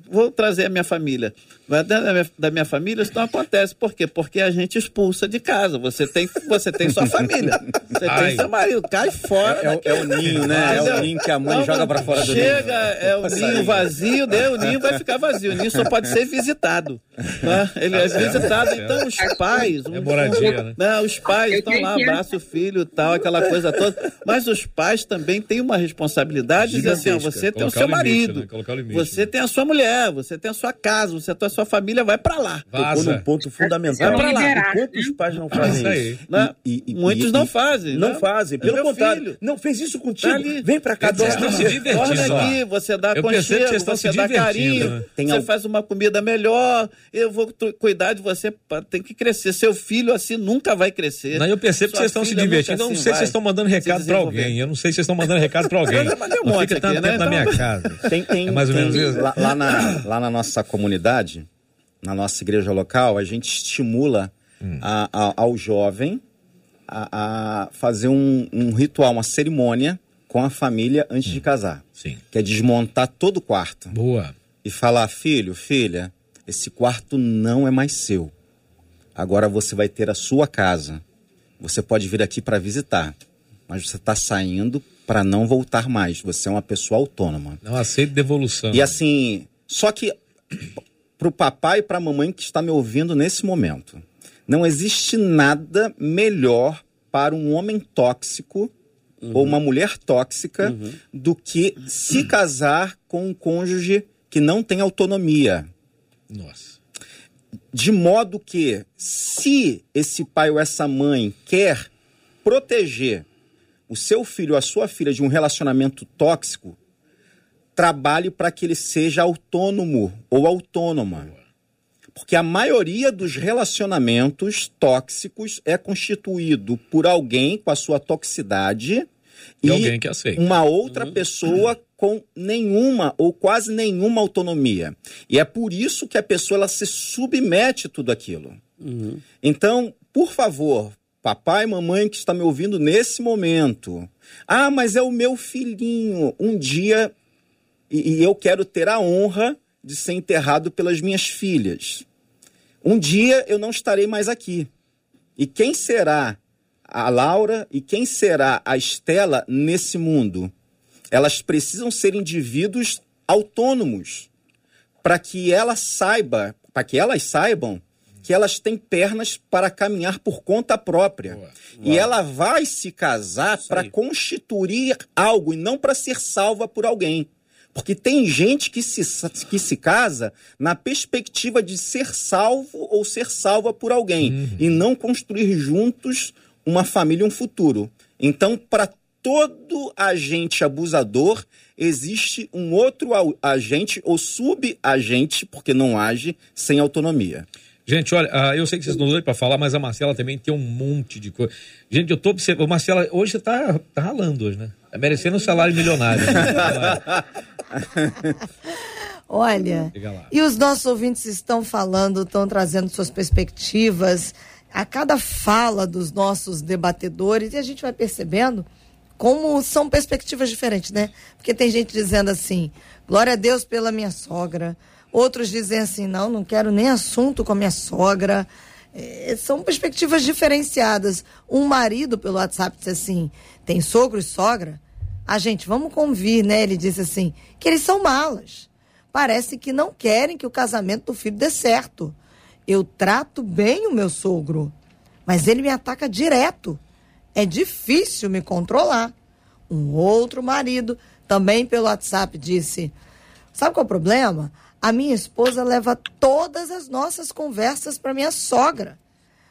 vou trazer a minha família. Da minha, da minha família isso não acontece. Por quê? Porque a gente expulsa de casa. Você tem, você tem sua família. Você Ai. tem seu marido. Cai fora. É, é, é o ninho, né? É o ninho que a mãe não, joga para fora do chega, ninho. Chega, é o ninho vazio, né? o ninho vai ficar vazio. O ninho só pode ser visitado. Né? Ele é visitado. Então, os pais. É moradia, né? Não, os pais estão lá, abraça o filho e tal, aquela coisa toda. Mas os pais também têm uma responsabilidade de dizer assim: ó, você tem o seu marido, limite, né? você tem a sua mulher, você tem a sua casa, você tem a sua família, vai para lá. Tocou num ponto fundamental. Vai pra lá. Enquanto os pais não fazem isso. Né? E, e, Muitos e, não fazem. Não né? fazem. Pelo contrário. Filho. Não fez isso contigo. Tá Vem pra cá. Vocês estão se divertindo. aqui, você dá conchego, você dá carinho, né? você faz uma comida melhor, eu vou cuidar de você, tem que crescer. Seu filho assim nunca vai crescer. Não, eu percebo que vocês estão se divertindo. Eu não sei se vocês estão mandando recado para alguém. Eu não sei se vocês estão mandando recado para alguém. Não fica tanto tempo na minha casa. Tem, tem, é mais ou menos isso. Lá, na, lá na nossa comunidade, na nossa igreja local, a gente estimula hum. a, a, ao jovem a, a fazer um, um, ritual, uma cerimônia com a família antes hum. de casar. Sim. Que é desmontar todo o quarto. Boa. E falar, filho, filha, esse quarto não é mais seu. Agora você vai ter a sua casa. Você pode vir aqui para visitar, mas você está saindo para não voltar mais. Você é uma pessoa autônoma. Não aceito devolução. E assim, só que para o papai e para a mamãe que está me ouvindo nesse momento, não existe nada melhor para um homem tóxico uhum. ou uma mulher tóxica uhum. do que se casar com um cônjuge que não tem autonomia. Nossa. De modo que, se esse pai ou essa mãe quer proteger o seu filho ou a sua filha de um relacionamento tóxico, trabalhe para que ele seja autônomo ou autônoma. Porque a maioria dos relacionamentos tóxicos é constituído por alguém com a sua toxicidade e, alguém que aceita. uma outra uhum. pessoa com nenhuma ou quase nenhuma autonomia. E é por isso que a pessoa ela se submete a tudo aquilo. Uhum. Então, por favor, papai e mamãe que está me ouvindo nesse momento. Ah, mas é o meu filhinho. Um dia e, e eu quero ter a honra de ser enterrado pelas minhas filhas. Um dia eu não estarei mais aqui. E quem será a Laura e quem será a Estela nesse mundo? Elas precisam ser indivíduos autônomos para que ela saiba, para que elas saibam que elas têm pernas para caminhar por conta própria. E ela vai se casar para constituir algo e não para ser salva por alguém. Porque tem gente que se, que se casa na perspectiva de ser salvo ou ser salva por alguém uhum. e não construir juntos uma família e um futuro. Então, para todo agente abusador, existe um outro agente ou subagente, porque não age sem autonomia. Gente, olha, uh, eu sei que vocês não doem para falar, mas a Marcela também tem um monte de coisa. Gente, eu tô observando. Marcela, hoje você tá, tá ralando hoje, né? Tá merecendo um salário milionário. Olha, e os nossos ouvintes estão falando, estão trazendo suas perspectivas a cada fala dos nossos debatedores e a gente vai percebendo como são perspectivas diferentes, né? Porque tem gente dizendo assim: glória a Deus pela minha sogra Outros dizem assim: não, não quero nem assunto com a minha sogra. É, são perspectivas diferenciadas. Um marido pelo WhatsApp disse assim: tem sogro e sogra? A gente, vamos convir, né? Ele disse assim: que eles são malas. Parece que não querem que o casamento do filho dê certo. Eu trato bem o meu sogro, mas ele me ataca direto. É difícil me controlar. Um outro marido, também pelo WhatsApp, disse: Sabe qual é o problema? A minha esposa leva todas as nossas conversas para minha sogra.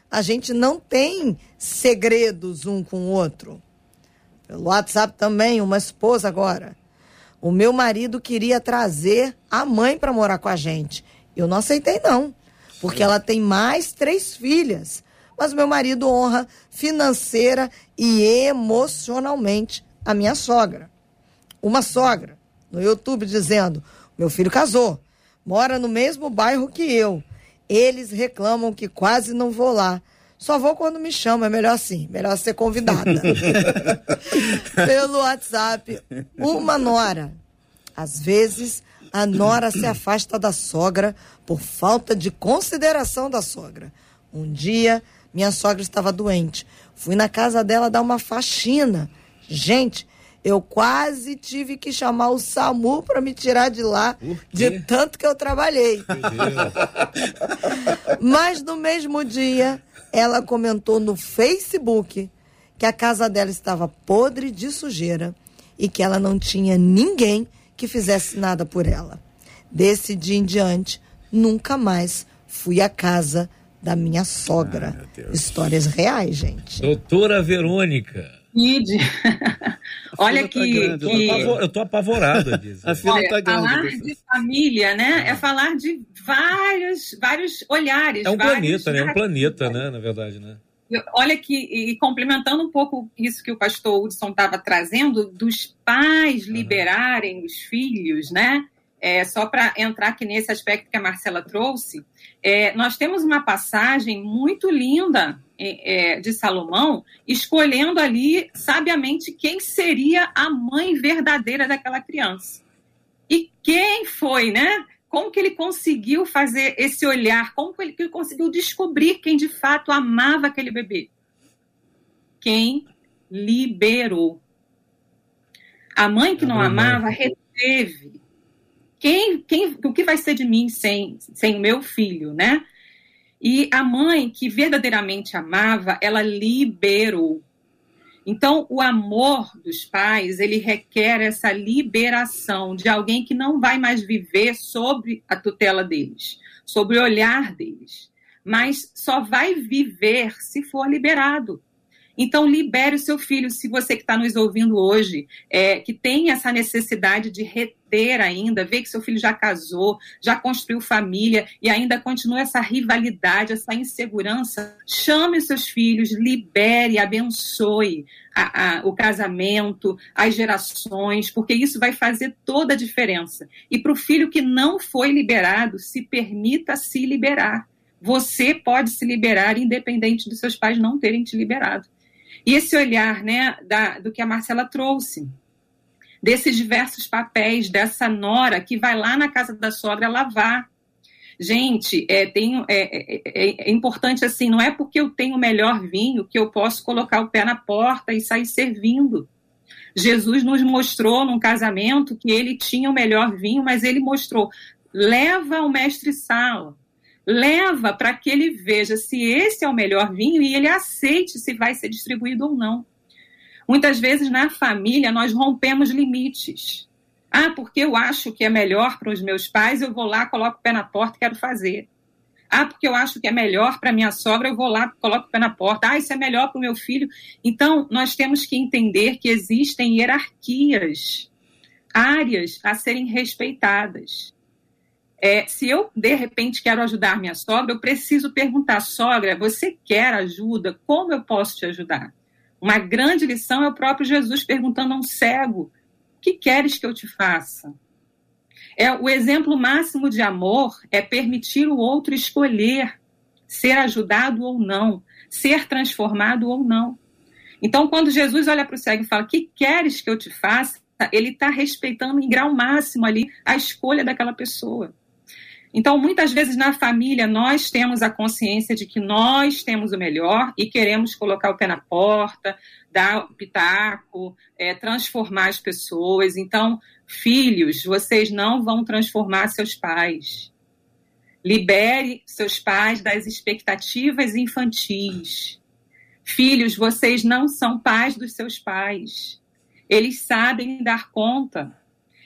A gente não tem segredos um com o outro. Pelo WhatsApp também, uma esposa agora. O meu marido queria trazer a mãe para morar com a gente. Eu não aceitei, não. Porque ela tem mais três filhas. Mas meu marido honra financeira e emocionalmente a minha sogra. Uma sogra no YouTube dizendo: meu filho casou, mora no mesmo bairro que eu. Eles reclamam que quase não vou lá. Só vou quando me chamam, é melhor assim, melhor ser convidada. Pelo WhatsApp, uma nora. Às vezes, a nora se afasta da sogra por falta de consideração da sogra. Um dia, minha sogra estava doente. Fui na casa dela dar uma faxina. Gente, eu quase tive que chamar o SAMU para me tirar de lá, de tanto que eu trabalhei. Mas no mesmo dia, ela comentou no Facebook que a casa dela estava podre de sujeira e que ela não tinha ninguém que fizesse nada por ela. Desse dia em diante, nunca mais fui à casa da minha sogra. Ai, Histórias reais, gente. Doutora Verônica. Kid. Olha que. Tá que... Eu tô apavorada disso. A fila Olha, tá grande. Falar de família, né? É falar de vários, vários olhares. É um planeta, né? É um planeta, né? Na verdade, né? Olha que, e complementando um pouco isso que o pastor Hudson estava trazendo, dos pais liberarem uhum. os filhos, né? É, só para entrar aqui nesse aspecto que a Marcela trouxe, é, nós temos uma passagem muito linda de Salomão, escolhendo ali sabiamente quem seria a mãe verdadeira daquela criança. E quem foi, né? Como que ele conseguiu fazer esse olhar? Como que ele, que ele conseguiu descobrir quem de fato amava aquele bebê? Quem liberou. A mãe que não amava reteve quem, quem, o que vai ser de mim sem, sem o meu filho, né? E a mãe que verdadeiramente amava, ela liberou. Então, o amor dos pais, ele requer essa liberação de alguém que não vai mais viver sobre a tutela deles, sobre o olhar deles, mas só vai viver se for liberado. Então, libere o seu filho, se você que está nos ouvindo hoje, é, que tem essa necessidade de reter ainda, ver que seu filho já casou, já construiu família e ainda continua essa rivalidade, essa insegurança, chame os seus filhos, libere, abençoe a, a, o casamento, as gerações, porque isso vai fazer toda a diferença. E para o filho que não foi liberado, se permita se liberar. Você pode se liberar independente dos seus pais não terem te liberado. E esse olhar né, da, do que a Marcela trouxe, desses diversos papéis, dessa nora que vai lá na casa da sogra lavar. Gente, é, tem, é, é, é, é importante assim, não é porque eu tenho o melhor vinho que eu posso colocar o pé na porta e sair servindo. Jesus nos mostrou num casamento que ele tinha o melhor vinho, mas ele mostrou: leva o mestre sala, leva para que ele veja se esse é o melhor vinho e ele aceite se vai ser distribuído ou não. Muitas vezes na família nós rompemos limites. Ah, porque eu acho que é melhor para os meus pais, eu vou lá, coloco o pé na porta e quero fazer. Ah, porque eu acho que é melhor para minha sogra, eu vou lá, coloco o pé na porta. Ah, isso é melhor para o meu filho. Então, nós temos que entender que existem hierarquias, áreas a serem respeitadas. É, se eu, de repente, quero ajudar minha sogra, eu preciso perguntar, sogra, você quer ajuda? Como eu posso te ajudar? Uma grande lição é o próprio Jesus perguntando a um cego: que queres que eu te faça? É, o exemplo máximo de amor é permitir o outro escolher ser ajudado ou não, ser transformado ou não. Então, quando Jesus olha para o cego e fala: Que queres que eu te faça? Ele está respeitando em grau máximo ali a escolha daquela pessoa. Então, muitas vezes na família, nós temos a consciência de que nós temos o melhor e queremos colocar o pé na porta, dar pitaco, é, transformar as pessoas. Então, filhos, vocês não vão transformar seus pais. Libere seus pais das expectativas infantis. Filhos, vocês não são pais dos seus pais. Eles sabem dar conta.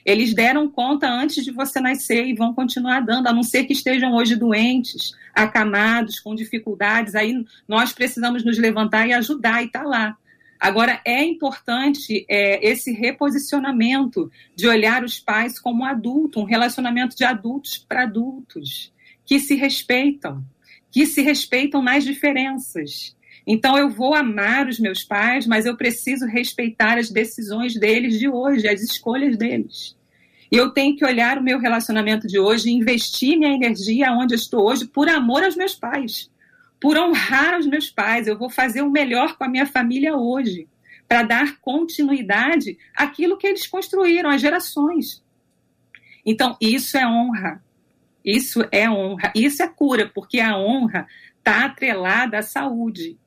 Eles deram conta antes de você nascer e vão continuar dando, a não ser que estejam hoje doentes, acamados, com dificuldades. Aí nós precisamos nos levantar e ajudar e estar tá lá. Agora, é importante é, esse reposicionamento de olhar os pais como adulto, um relacionamento de adultos para adultos, que se respeitam, que se respeitam nas diferenças. Então, eu vou amar os meus pais, mas eu preciso respeitar as decisões deles de hoje, as escolhas deles. E eu tenho que olhar o meu relacionamento de hoje e investir minha energia onde eu estou hoje por amor aos meus pais, por honrar os meus pais. Eu vou fazer o melhor com a minha família hoje, para dar continuidade àquilo que eles construíram, as gerações. Então, isso é honra. Isso é honra. Isso é cura, porque a honra está atrelada à saúde.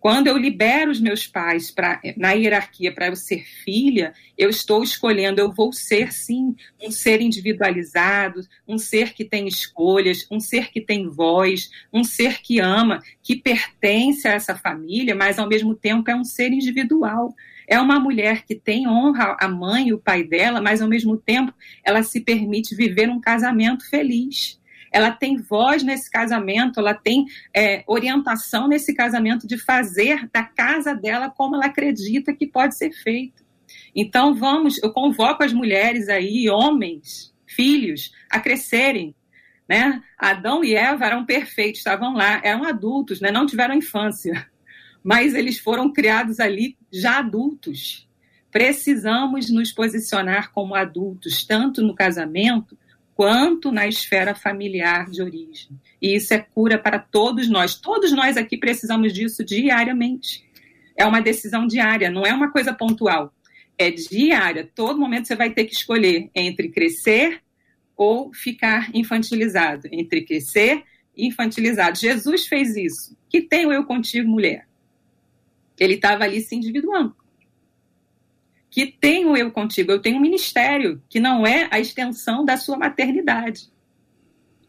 Quando eu libero os meus pais pra, na hierarquia para eu ser filha, eu estou escolhendo, eu vou ser sim um ser individualizado, um ser que tem escolhas, um ser que tem voz, um ser que ama, que pertence a essa família, mas ao mesmo tempo é um ser individual. É uma mulher que tem honra a mãe e o pai dela, mas ao mesmo tempo ela se permite viver um casamento feliz ela tem voz nesse casamento, ela tem é, orientação nesse casamento de fazer da casa dela como ela acredita que pode ser feito. Então, vamos, eu convoco as mulheres aí, homens, filhos, a crescerem. Né? Adão e Eva eram perfeitos, estavam lá, eram adultos, né? não tiveram infância, mas eles foram criados ali já adultos. Precisamos nos posicionar como adultos, tanto no casamento quanto na esfera familiar de origem. E isso é cura para todos nós. Todos nós aqui precisamos disso diariamente. É uma decisão diária, não é uma coisa pontual. É diária. Todo momento você vai ter que escolher entre crescer ou ficar infantilizado. Entre crescer e infantilizado. Jesus fez isso. Que tenho eu contigo, mulher? Ele estava ali se individuando que tenho eu contigo. Eu tenho um ministério que não é a extensão da sua maternidade.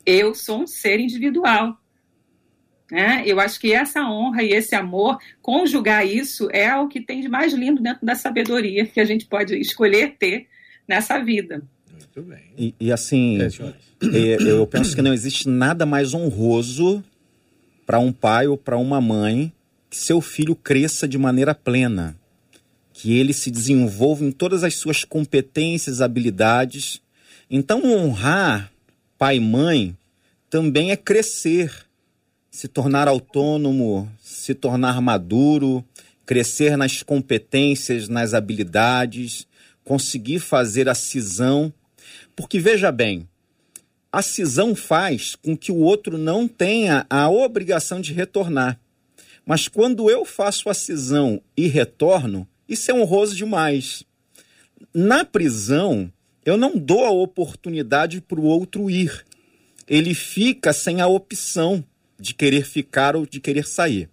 Eu sou um ser individual. Né? Eu acho que essa honra e esse amor, conjugar isso, é o que tem de mais lindo dentro da sabedoria que a gente pode escolher ter nessa vida. Muito bem. E, e assim, é, eu penso que não existe nada mais honroso para um pai ou para uma mãe que seu filho cresça de maneira plena, que ele se desenvolva em todas as suas competências, habilidades. Então, honrar pai e mãe também é crescer, se tornar autônomo, se tornar maduro, crescer nas competências, nas habilidades, conseguir fazer a cisão. Porque veja bem, a cisão faz com que o outro não tenha a obrigação de retornar. Mas quando eu faço a cisão e retorno, isso é honroso demais. Na prisão, eu não dou a oportunidade para o outro ir. Ele fica sem a opção de querer ficar ou de querer sair.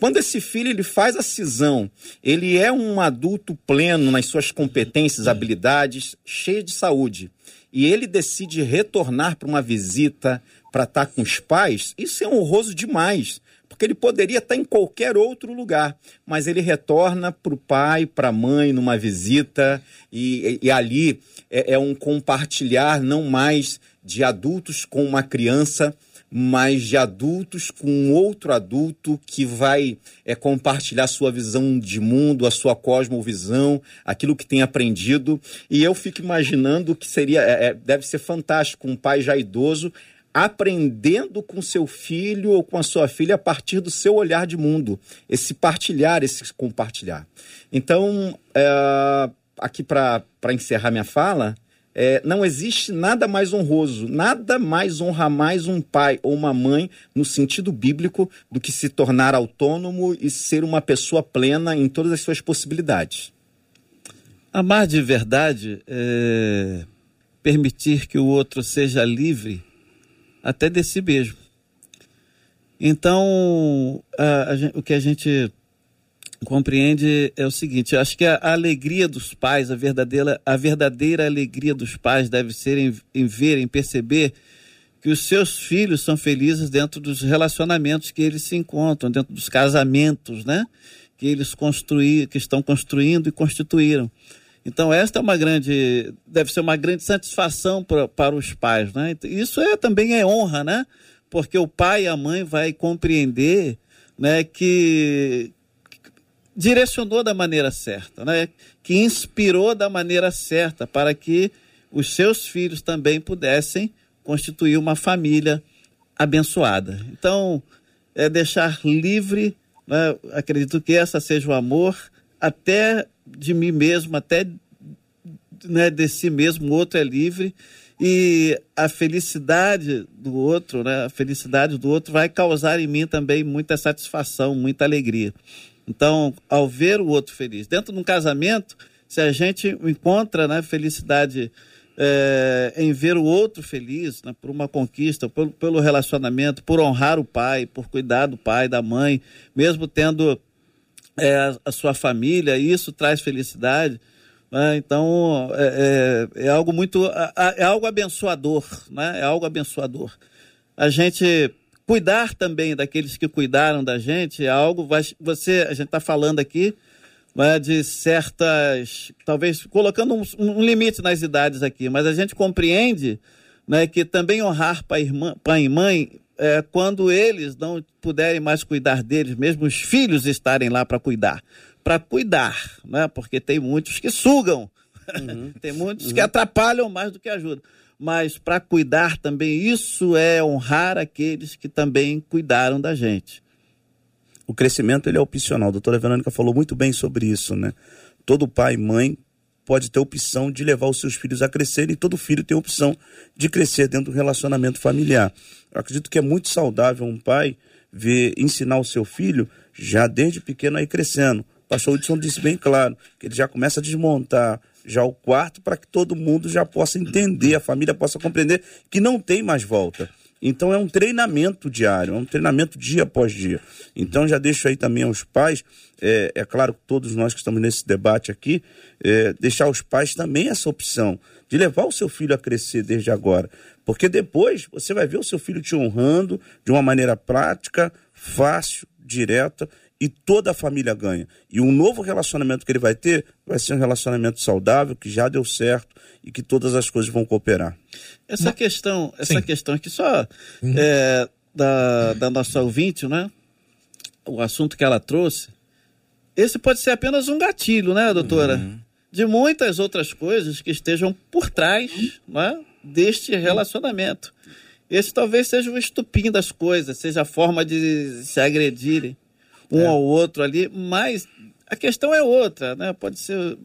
Quando esse filho ele faz a cisão, ele é um adulto pleno nas suas competências, habilidades, cheio de saúde e ele decide retornar para uma visita para estar tá com os pais, isso é honroso demais, porque ele poderia estar em qualquer outro lugar, mas ele retorna para o pai, para a mãe, numa visita, e, e ali é, é um compartilhar não mais de adultos com uma criança, mas de adultos com outro adulto que vai é, compartilhar sua visão de mundo, a sua cosmovisão, aquilo que tem aprendido. E eu fico imaginando que seria, é, é, deve ser fantástico, um pai já idoso aprendendo com seu filho ou com a sua filha a partir do seu olhar de mundo, esse partilhar, esse compartilhar. Então, é, aqui para encerrar minha fala, é, não existe nada mais honroso, nada mais honra mais um pai ou uma mãe, no sentido bíblico, do que se tornar autônomo e ser uma pessoa plena em todas as suas possibilidades. Amar de verdade é permitir que o outro seja livre até de si mesmo. Então, a, a, o que a gente compreende é o seguinte: acho que a, alegria dos pais, a verdadeira, a verdadeira alegria dos pais deve ser em, em ver, em perceber que os seus filhos são felizes dentro dos relacionamentos que eles se encontram, dentro dos casamentos, né? Que eles construíram, que estão construindo e constituíram. Então esta é uma grande, deve ser uma grande satisfação pra, para os pais, né? Isso é também é honra, né? Porque o pai e a mãe vai compreender, né, que direcionou da maneira certa, né? que inspirou da maneira certa para que os seus filhos também pudessem constituir uma família abençoada. Então, é deixar livre, né? acredito que essa seja o amor, até de mim mesmo, até né, de si mesmo, o outro é livre e a felicidade do outro, né, a felicidade do outro vai causar em mim também muita satisfação, muita alegria. Então, ao ver o outro feliz, dentro de um casamento, se a gente encontra né, felicidade é, em ver o outro feliz, né, por uma conquista, por, pelo relacionamento, por honrar o pai, por cuidar do pai, da mãe, mesmo tendo é, a, sua família, isso traz felicidade. Né? Então, é, é, é, algo muito. É algo abençoador, né? É algo abençoador. A gente cuidar também daqueles que cuidaram da gente é algo. Você, a gente está falando aqui né, de certas. Talvez colocando um, um, limite nas idades aqui, mas a gente compreende né, que também honrar pai, irmã, pai e mãe é quando eles não puderem mais cuidar deles, mesmo os filhos estarem lá para cuidar. Para cuidar, né, porque tem muitos que sugam, uhum. tem muitos uhum. que atrapalham mais do que ajudam mas para cuidar também, isso é honrar aqueles que também cuidaram da gente. O crescimento ele é opcional. A doutora Verônica falou muito bem sobre isso, né? Todo pai e mãe pode ter opção de levar os seus filhos a crescer e todo filho tem opção de crescer dentro do relacionamento familiar. Eu acredito que é muito saudável um pai ver ensinar o seu filho já desde pequeno a ir crescendo. O pastor Hudson disse bem claro que ele já começa a desmontar já o quarto para que todo mundo já possa entender, a família possa compreender que não tem mais volta. Então é um treinamento diário, é um treinamento dia após dia. Então já deixo aí também aos pais, é, é claro que todos nós que estamos nesse debate aqui, é, deixar aos pais também essa opção de levar o seu filho a crescer desde agora. Porque depois você vai ver o seu filho te honrando de uma maneira prática, fácil, direta e toda a família ganha. E um novo relacionamento que ele vai ter vai ser um relacionamento saudável, que já deu certo e que todas as coisas vão cooperar. Essa questão, essa Sim. questão aqui só uhum. é, da, da nossa ouvinte, né? o assunto que ela trouxe, esse pode ser apenas um gatilho, né, doutora? Uhum. De muitas outras coisas que estejam por trás né, deste relacionamento. Esse talvez seja o estupim das coisas, seja a forma de se agredirem um é. ao outro ali, mas a questão é outra, né? Pode ser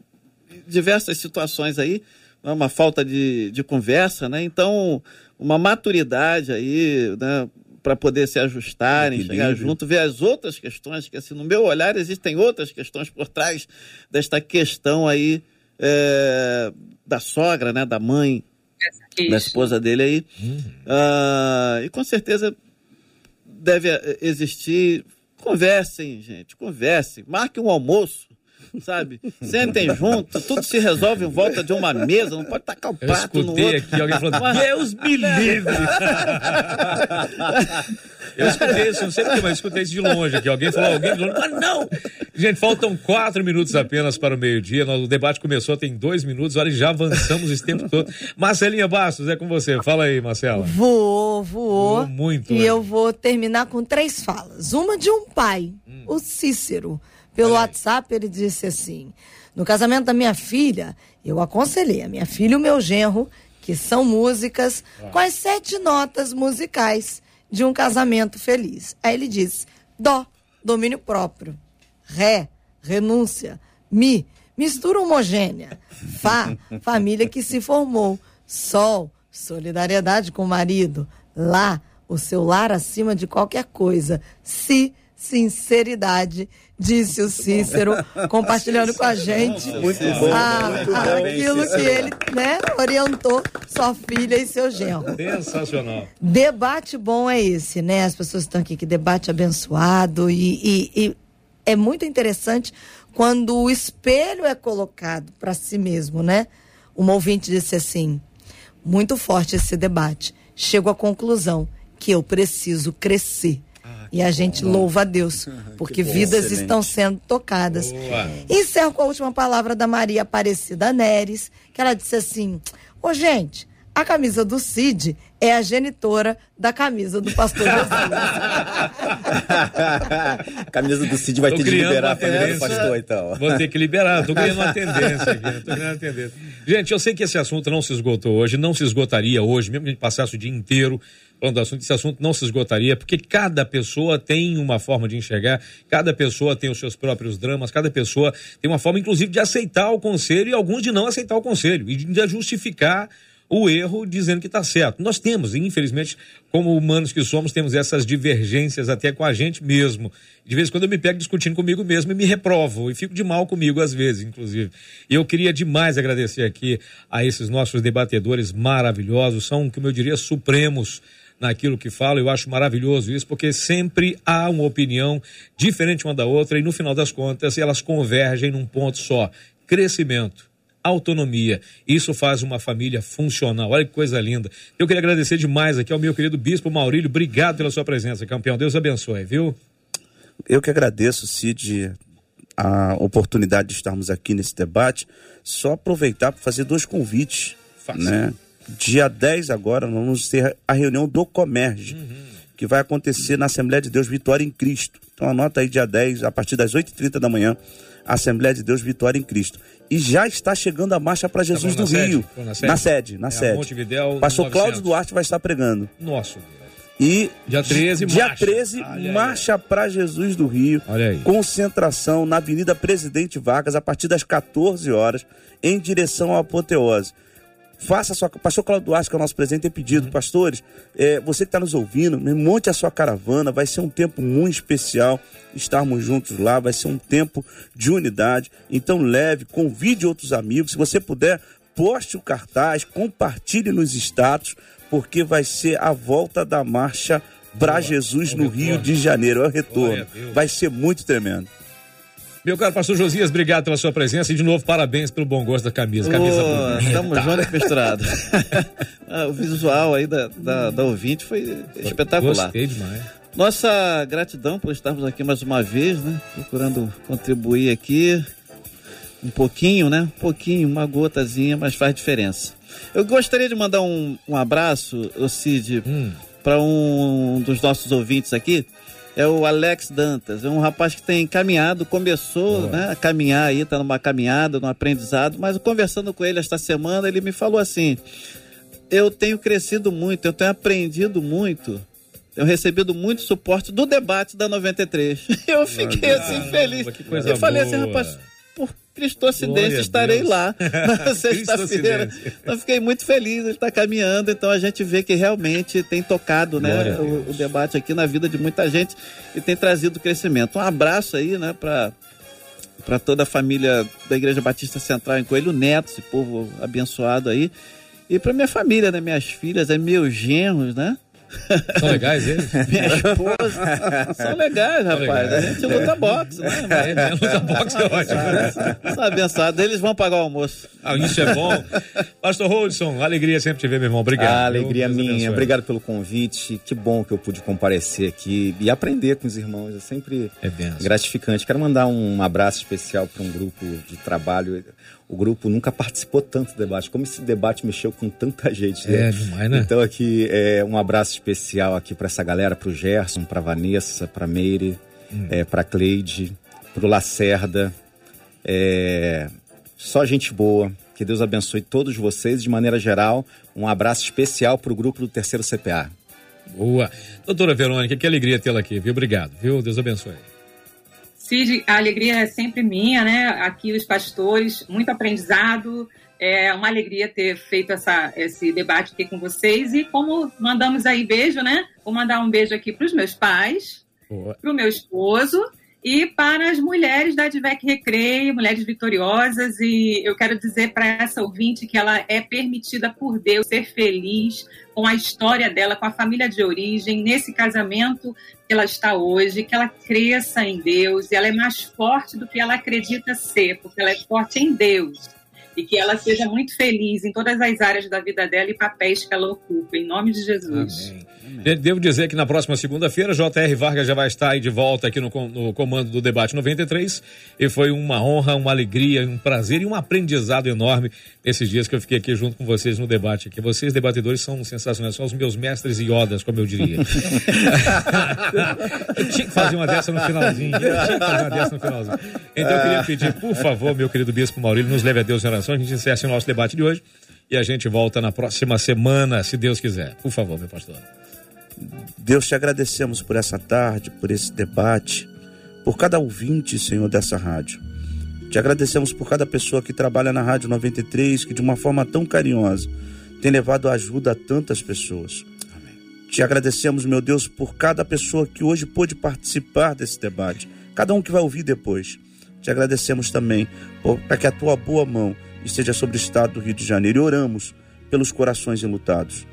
diversas situações aí, né? uma falta de, de conversa, né? Então, uma maturidade aí, né? para poder se ajustarem, chegar junto, ver as outras questões, que assim, no meu olhar existem outras questões por trás desta questão aí é, da sogra, né, da mãe. Da esposa dele aí. Uhum. Uh, e com certeza deve existir. Conversem, gente, conversem. Marque um almoço sabe? Sentem junto, tudo se resolve em volta de uma mesa, não pode tacar o prato no outro. aqui alguém falando, Deus me livre! Eu escutei isso, não sei porquê, mas escutei isso de longe aqui. Alguém falou, alguém falou, mas não! Gente, faltam quatro minutos apenas para o meio-dia. O debate começou tem dois minutos, olha, já avançamos esse tempo todo. Marcelinha Bastos, é com você. Fala aí, Marcela. Voou, voou. voou muito. E eu vou terminar com três falas. Uma de um pai, hum. o Cícero. Pelo WhatsApp, ele disse assim: No casamento da minha filha, eu aconselhei a minha filha e o meu genro, que são músicas, ah. com as sete notas musicais de um casamento feliz. Aí ele disse: Dó, domínio próprio. Ré, renúncia. Mi, mistura homogênea. Fá, família que se formou. Sol, solidariedade com o marido. Lá, o seu lar acima de qualquer coisa. Si, sinceridade disse o Cícero, compartilhando com a gente muito bom, a, muito a, bom, aquilo que ele né, orientou sua filha e seu genro. Sensacional. Debate bom é esse, né? As pessoas estão aqui, que debate abençoado e, e, e é muito interessante quando o espelho é colocado para si mesmo, né? Uma ouvinte disse assim, muito forte esse debate. Chego à conclusão que eu preciso crescer e a gente bom. louva a Deus, porque bom, vidas excelente. estão sendo tocadas. Boa. Encerro com a última palavra da Maria Aparecida Neres, que ela disse assim: Ô, gente, a camisa do Cid é a genitora da camisa do pastor Jesus. a camisa do Cid vai tô ter de liberar a família do pastor, então. Vou ter que liberar, tô criando uma tendência aqui, tô criando uma tendência. Gente, eu sei que esse assunto não se esgotou hoje, não se esgotaria hoje, mesmo que a gente passasse o dia inteiro falando do assunto, esse assunto não se esgotaria, porque cada pessoa tem uma forma de enxergar, cada pessoa tem os seus próprios dramas, cada pessoa tem uma forma, inclusive, de aceitar o conselho e alguns de não aceitar o conselho e de justificar o erro dizendo que está certo. Nós temos, infelizmente, como humanos que somos, temos essas divergências até com a gente mesmo. De vez em quando eu me pego discutindo comigo mesmo e me reprovo e fico de mal comigo às vezes, inclusive. E eu queria demais agradecer aqui a esses nossos debatedores maravilhosos, são, como eu diria, supremos naquilo que fala. Eu acho maravilhoso isso, porque sempre há uma opinião diferente uma da outra e no final das contas elas convergem num ponto só: crescimento. Autonomia. Isso faz uma família funcional. Olha que coisa linda. Eu queria agradecer demais aqui ao meu querido Bispo Maurílio. Obrigado pela sua presença, campeão. Deus abençoe, viu? Eu que agradeço, Cid, a oportunidade de estarmos aqui nesse debate. Só aproveitar para fazer dois convites. Fácil. Né? Dia 10 agora, nós vamos ter a reunião do Comerge, uhum. que vai acontecer na Assembleia de Deus Vitória em Cristo. Então anota aí dia 10, a partir das 8h30 da manhã, Assembleia de Deus Vitória em Cristo. E já está chegando a marcha para Jesus tá do Rio. Na sede, na sede. Na é sede. Montevidéu, Pastor Cláudio Duarte vai estar pregando. Nosso. E dia 13, dia marcha. 13, marcha para Jesus do Rio. Olha aí. Concentração na Avenida Presidente Vargas a partir das 14 horas em direção à apoteose. Faça a sua. Pastor Claudio Duarte, que é o nosso presente, tem pedido, uhum. pastores, é, você que está nos ouvindo, monte a sua caravana, vai ser um tempo muito especial estarmos juntos lá, vai ser um tempo de unidade. Então leve, convide outros amigos, se você puder, poste o cartaz, compartilhe nos status, porque vai ser a volta da marcha para Jesus no Rio de Janeiro, é o retorno. Vai ser muito tremendo. Meu caro pastor Josias, obrigado pela sua presença e de novo parabéns pelo bom gosto da camisa. Camisa oh, Estamos juntos e misturado. Ah, o visual aí da, da, da ouvinte foi espetacular. Gostei demais. Nossa gratidão por estarmos aqui mais uma vez, né? Procurando contribuir aqui um pouquinho, né? Um pouquinho, uma gotazinha, mas faz diferença. Eu gostaria de mandar um, um abraço, Cid, hum. para um dos nossos ouvintes aqui é o Alex Dantas. É um rapaz que tem caminhado, começou né, a caminhar aí, está numa caminhada, num aprendizado, mas conversando com ele esta semana, ele me falou assim: eu tenho crescido muito, eu tenho aprendido muito. Tenho recebido muito suporte do debate da 93. Eu fiquei assim feliz. eu falei assim, rapaz, por Cristocidência estarei lá na sexta-feira. Então fiquei muito feliz, ele está caminhando, então a gente vê que realmente tem tocado né, o, o, debate aqui na vida de muita gente e tem trazido crescimento. Um abraço aí, né, para para toda a família da Igreja Batista Central em Coelho Neto, esse povo abençoado aí. E para minha família, né, minhas filhas, é meus genros, né? São legais eles? Minha esposa. São legais, rapaz. Legais. A gente luta boxe, né? É, luta boxe é ótimo. São abençoados. Eles vão pagar o almoço. Ah, isso é bom. Pastor Rodson, alegria sempre te ver, meu irmão. Obrigado. Ah, alegria minha. Abençoe. Obrigado pelo convite. Que bom que eu pude comparecer aqui e aprender com os irmãos. É sempre é gratificante. Quero mandar um abraço especial para um grupo de trabalho o grupo nunca participou tanto do debate. Como esse debate mexeu com tanta gente. Né? É, demais, né? Então aqui é um abraço especial aqui para essa galera, para o Gerson, para Vanessa, para Meire, hum. é, para Cleide, para o Lacerda. É, só gente boa. Que Deus abençoe todos vocês. De maneira geral, um abraço especial para o grupo do Terceiro CPA. Boa. Doutora Verônica, que alegria tê-la aqui, viu? Obrigado, viu? Deus abençoe. Cid, a alegria é sempre minha, né? Aqui os pastores, muito aprendizado. É uma alegria ter feito essa, esse debate aqui com vocês. E como mandamos aí beijo, né? Vou mandar um beijo aqui para os meus pais, para o meu esposo e para as mulheres da Advec Recreio, mulheres vitoriosas. E eu quero dizer para essa ouvinte que ela é permitida por Deus ser feliz com a história dela, com a família de origem, nesse casamento que ela está hoje, que ela cresça em Deus, e ela é mais forte do que ela acredita ser, porque ela é forte em Deus. E que ela seja muito feliz em todas as áreas da vida dela e papéis que ela ocupa, em nome de Jesus. Amém. Devo dizer que na próxima segunda-feira, J.R. Vargas já vai estar aí de volta aqui no, no, comando do Debate 93. E foi uma honra, uma alegria, um prazer e um aprendizado enorme esses dias que eu fiquei aqui junto com vocês no debate. Que vocês, debatedores, são sensacionais, são os meus mestres iodas, como eu diria. eu tinha que fazer uma dessa no finalzinho. Eu tinha que fazer uma dessa no finalzinho. Então eu queria pedir, por favor, meu querido Bispo Maurílio, nos leve a Deus em oração. A gente encerra o nosso debate de hoje. E a gente volta na próxima semana, se Deus quiser. Por favor, meu pastor. Deus, te agradecemos por essa tarde, por esse debate, por cada ouvinte, Senhor, dessa rádio. Te agradecemos por cada pessoa que trabalha na Rádio 93, que de uma forma tão carinhosa tem levado ajuda a tantas pessoas. Amém. Te agradecemos, meu Deus, por cada pessoa que hoje pôde participar desse debate, cada um que vai ouvir depois. Te agradecemos também para que a tua boa mão esteja sobre o estado do Rio de Janeiro e oramos pelos corações enlutados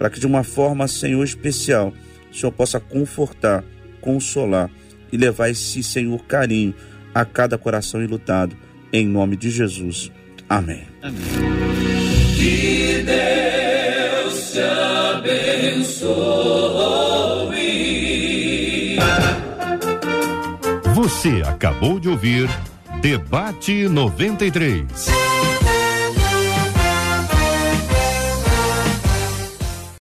para que de uma forma, Senhor, especial, o Senhor possa confortar, consolar e levar esse, Senhor, carinho a cada coração enlutado, em nome de Jesus. Amém. Amém. Que Deus te abençoe. Você acabou de ouvir Debate 93.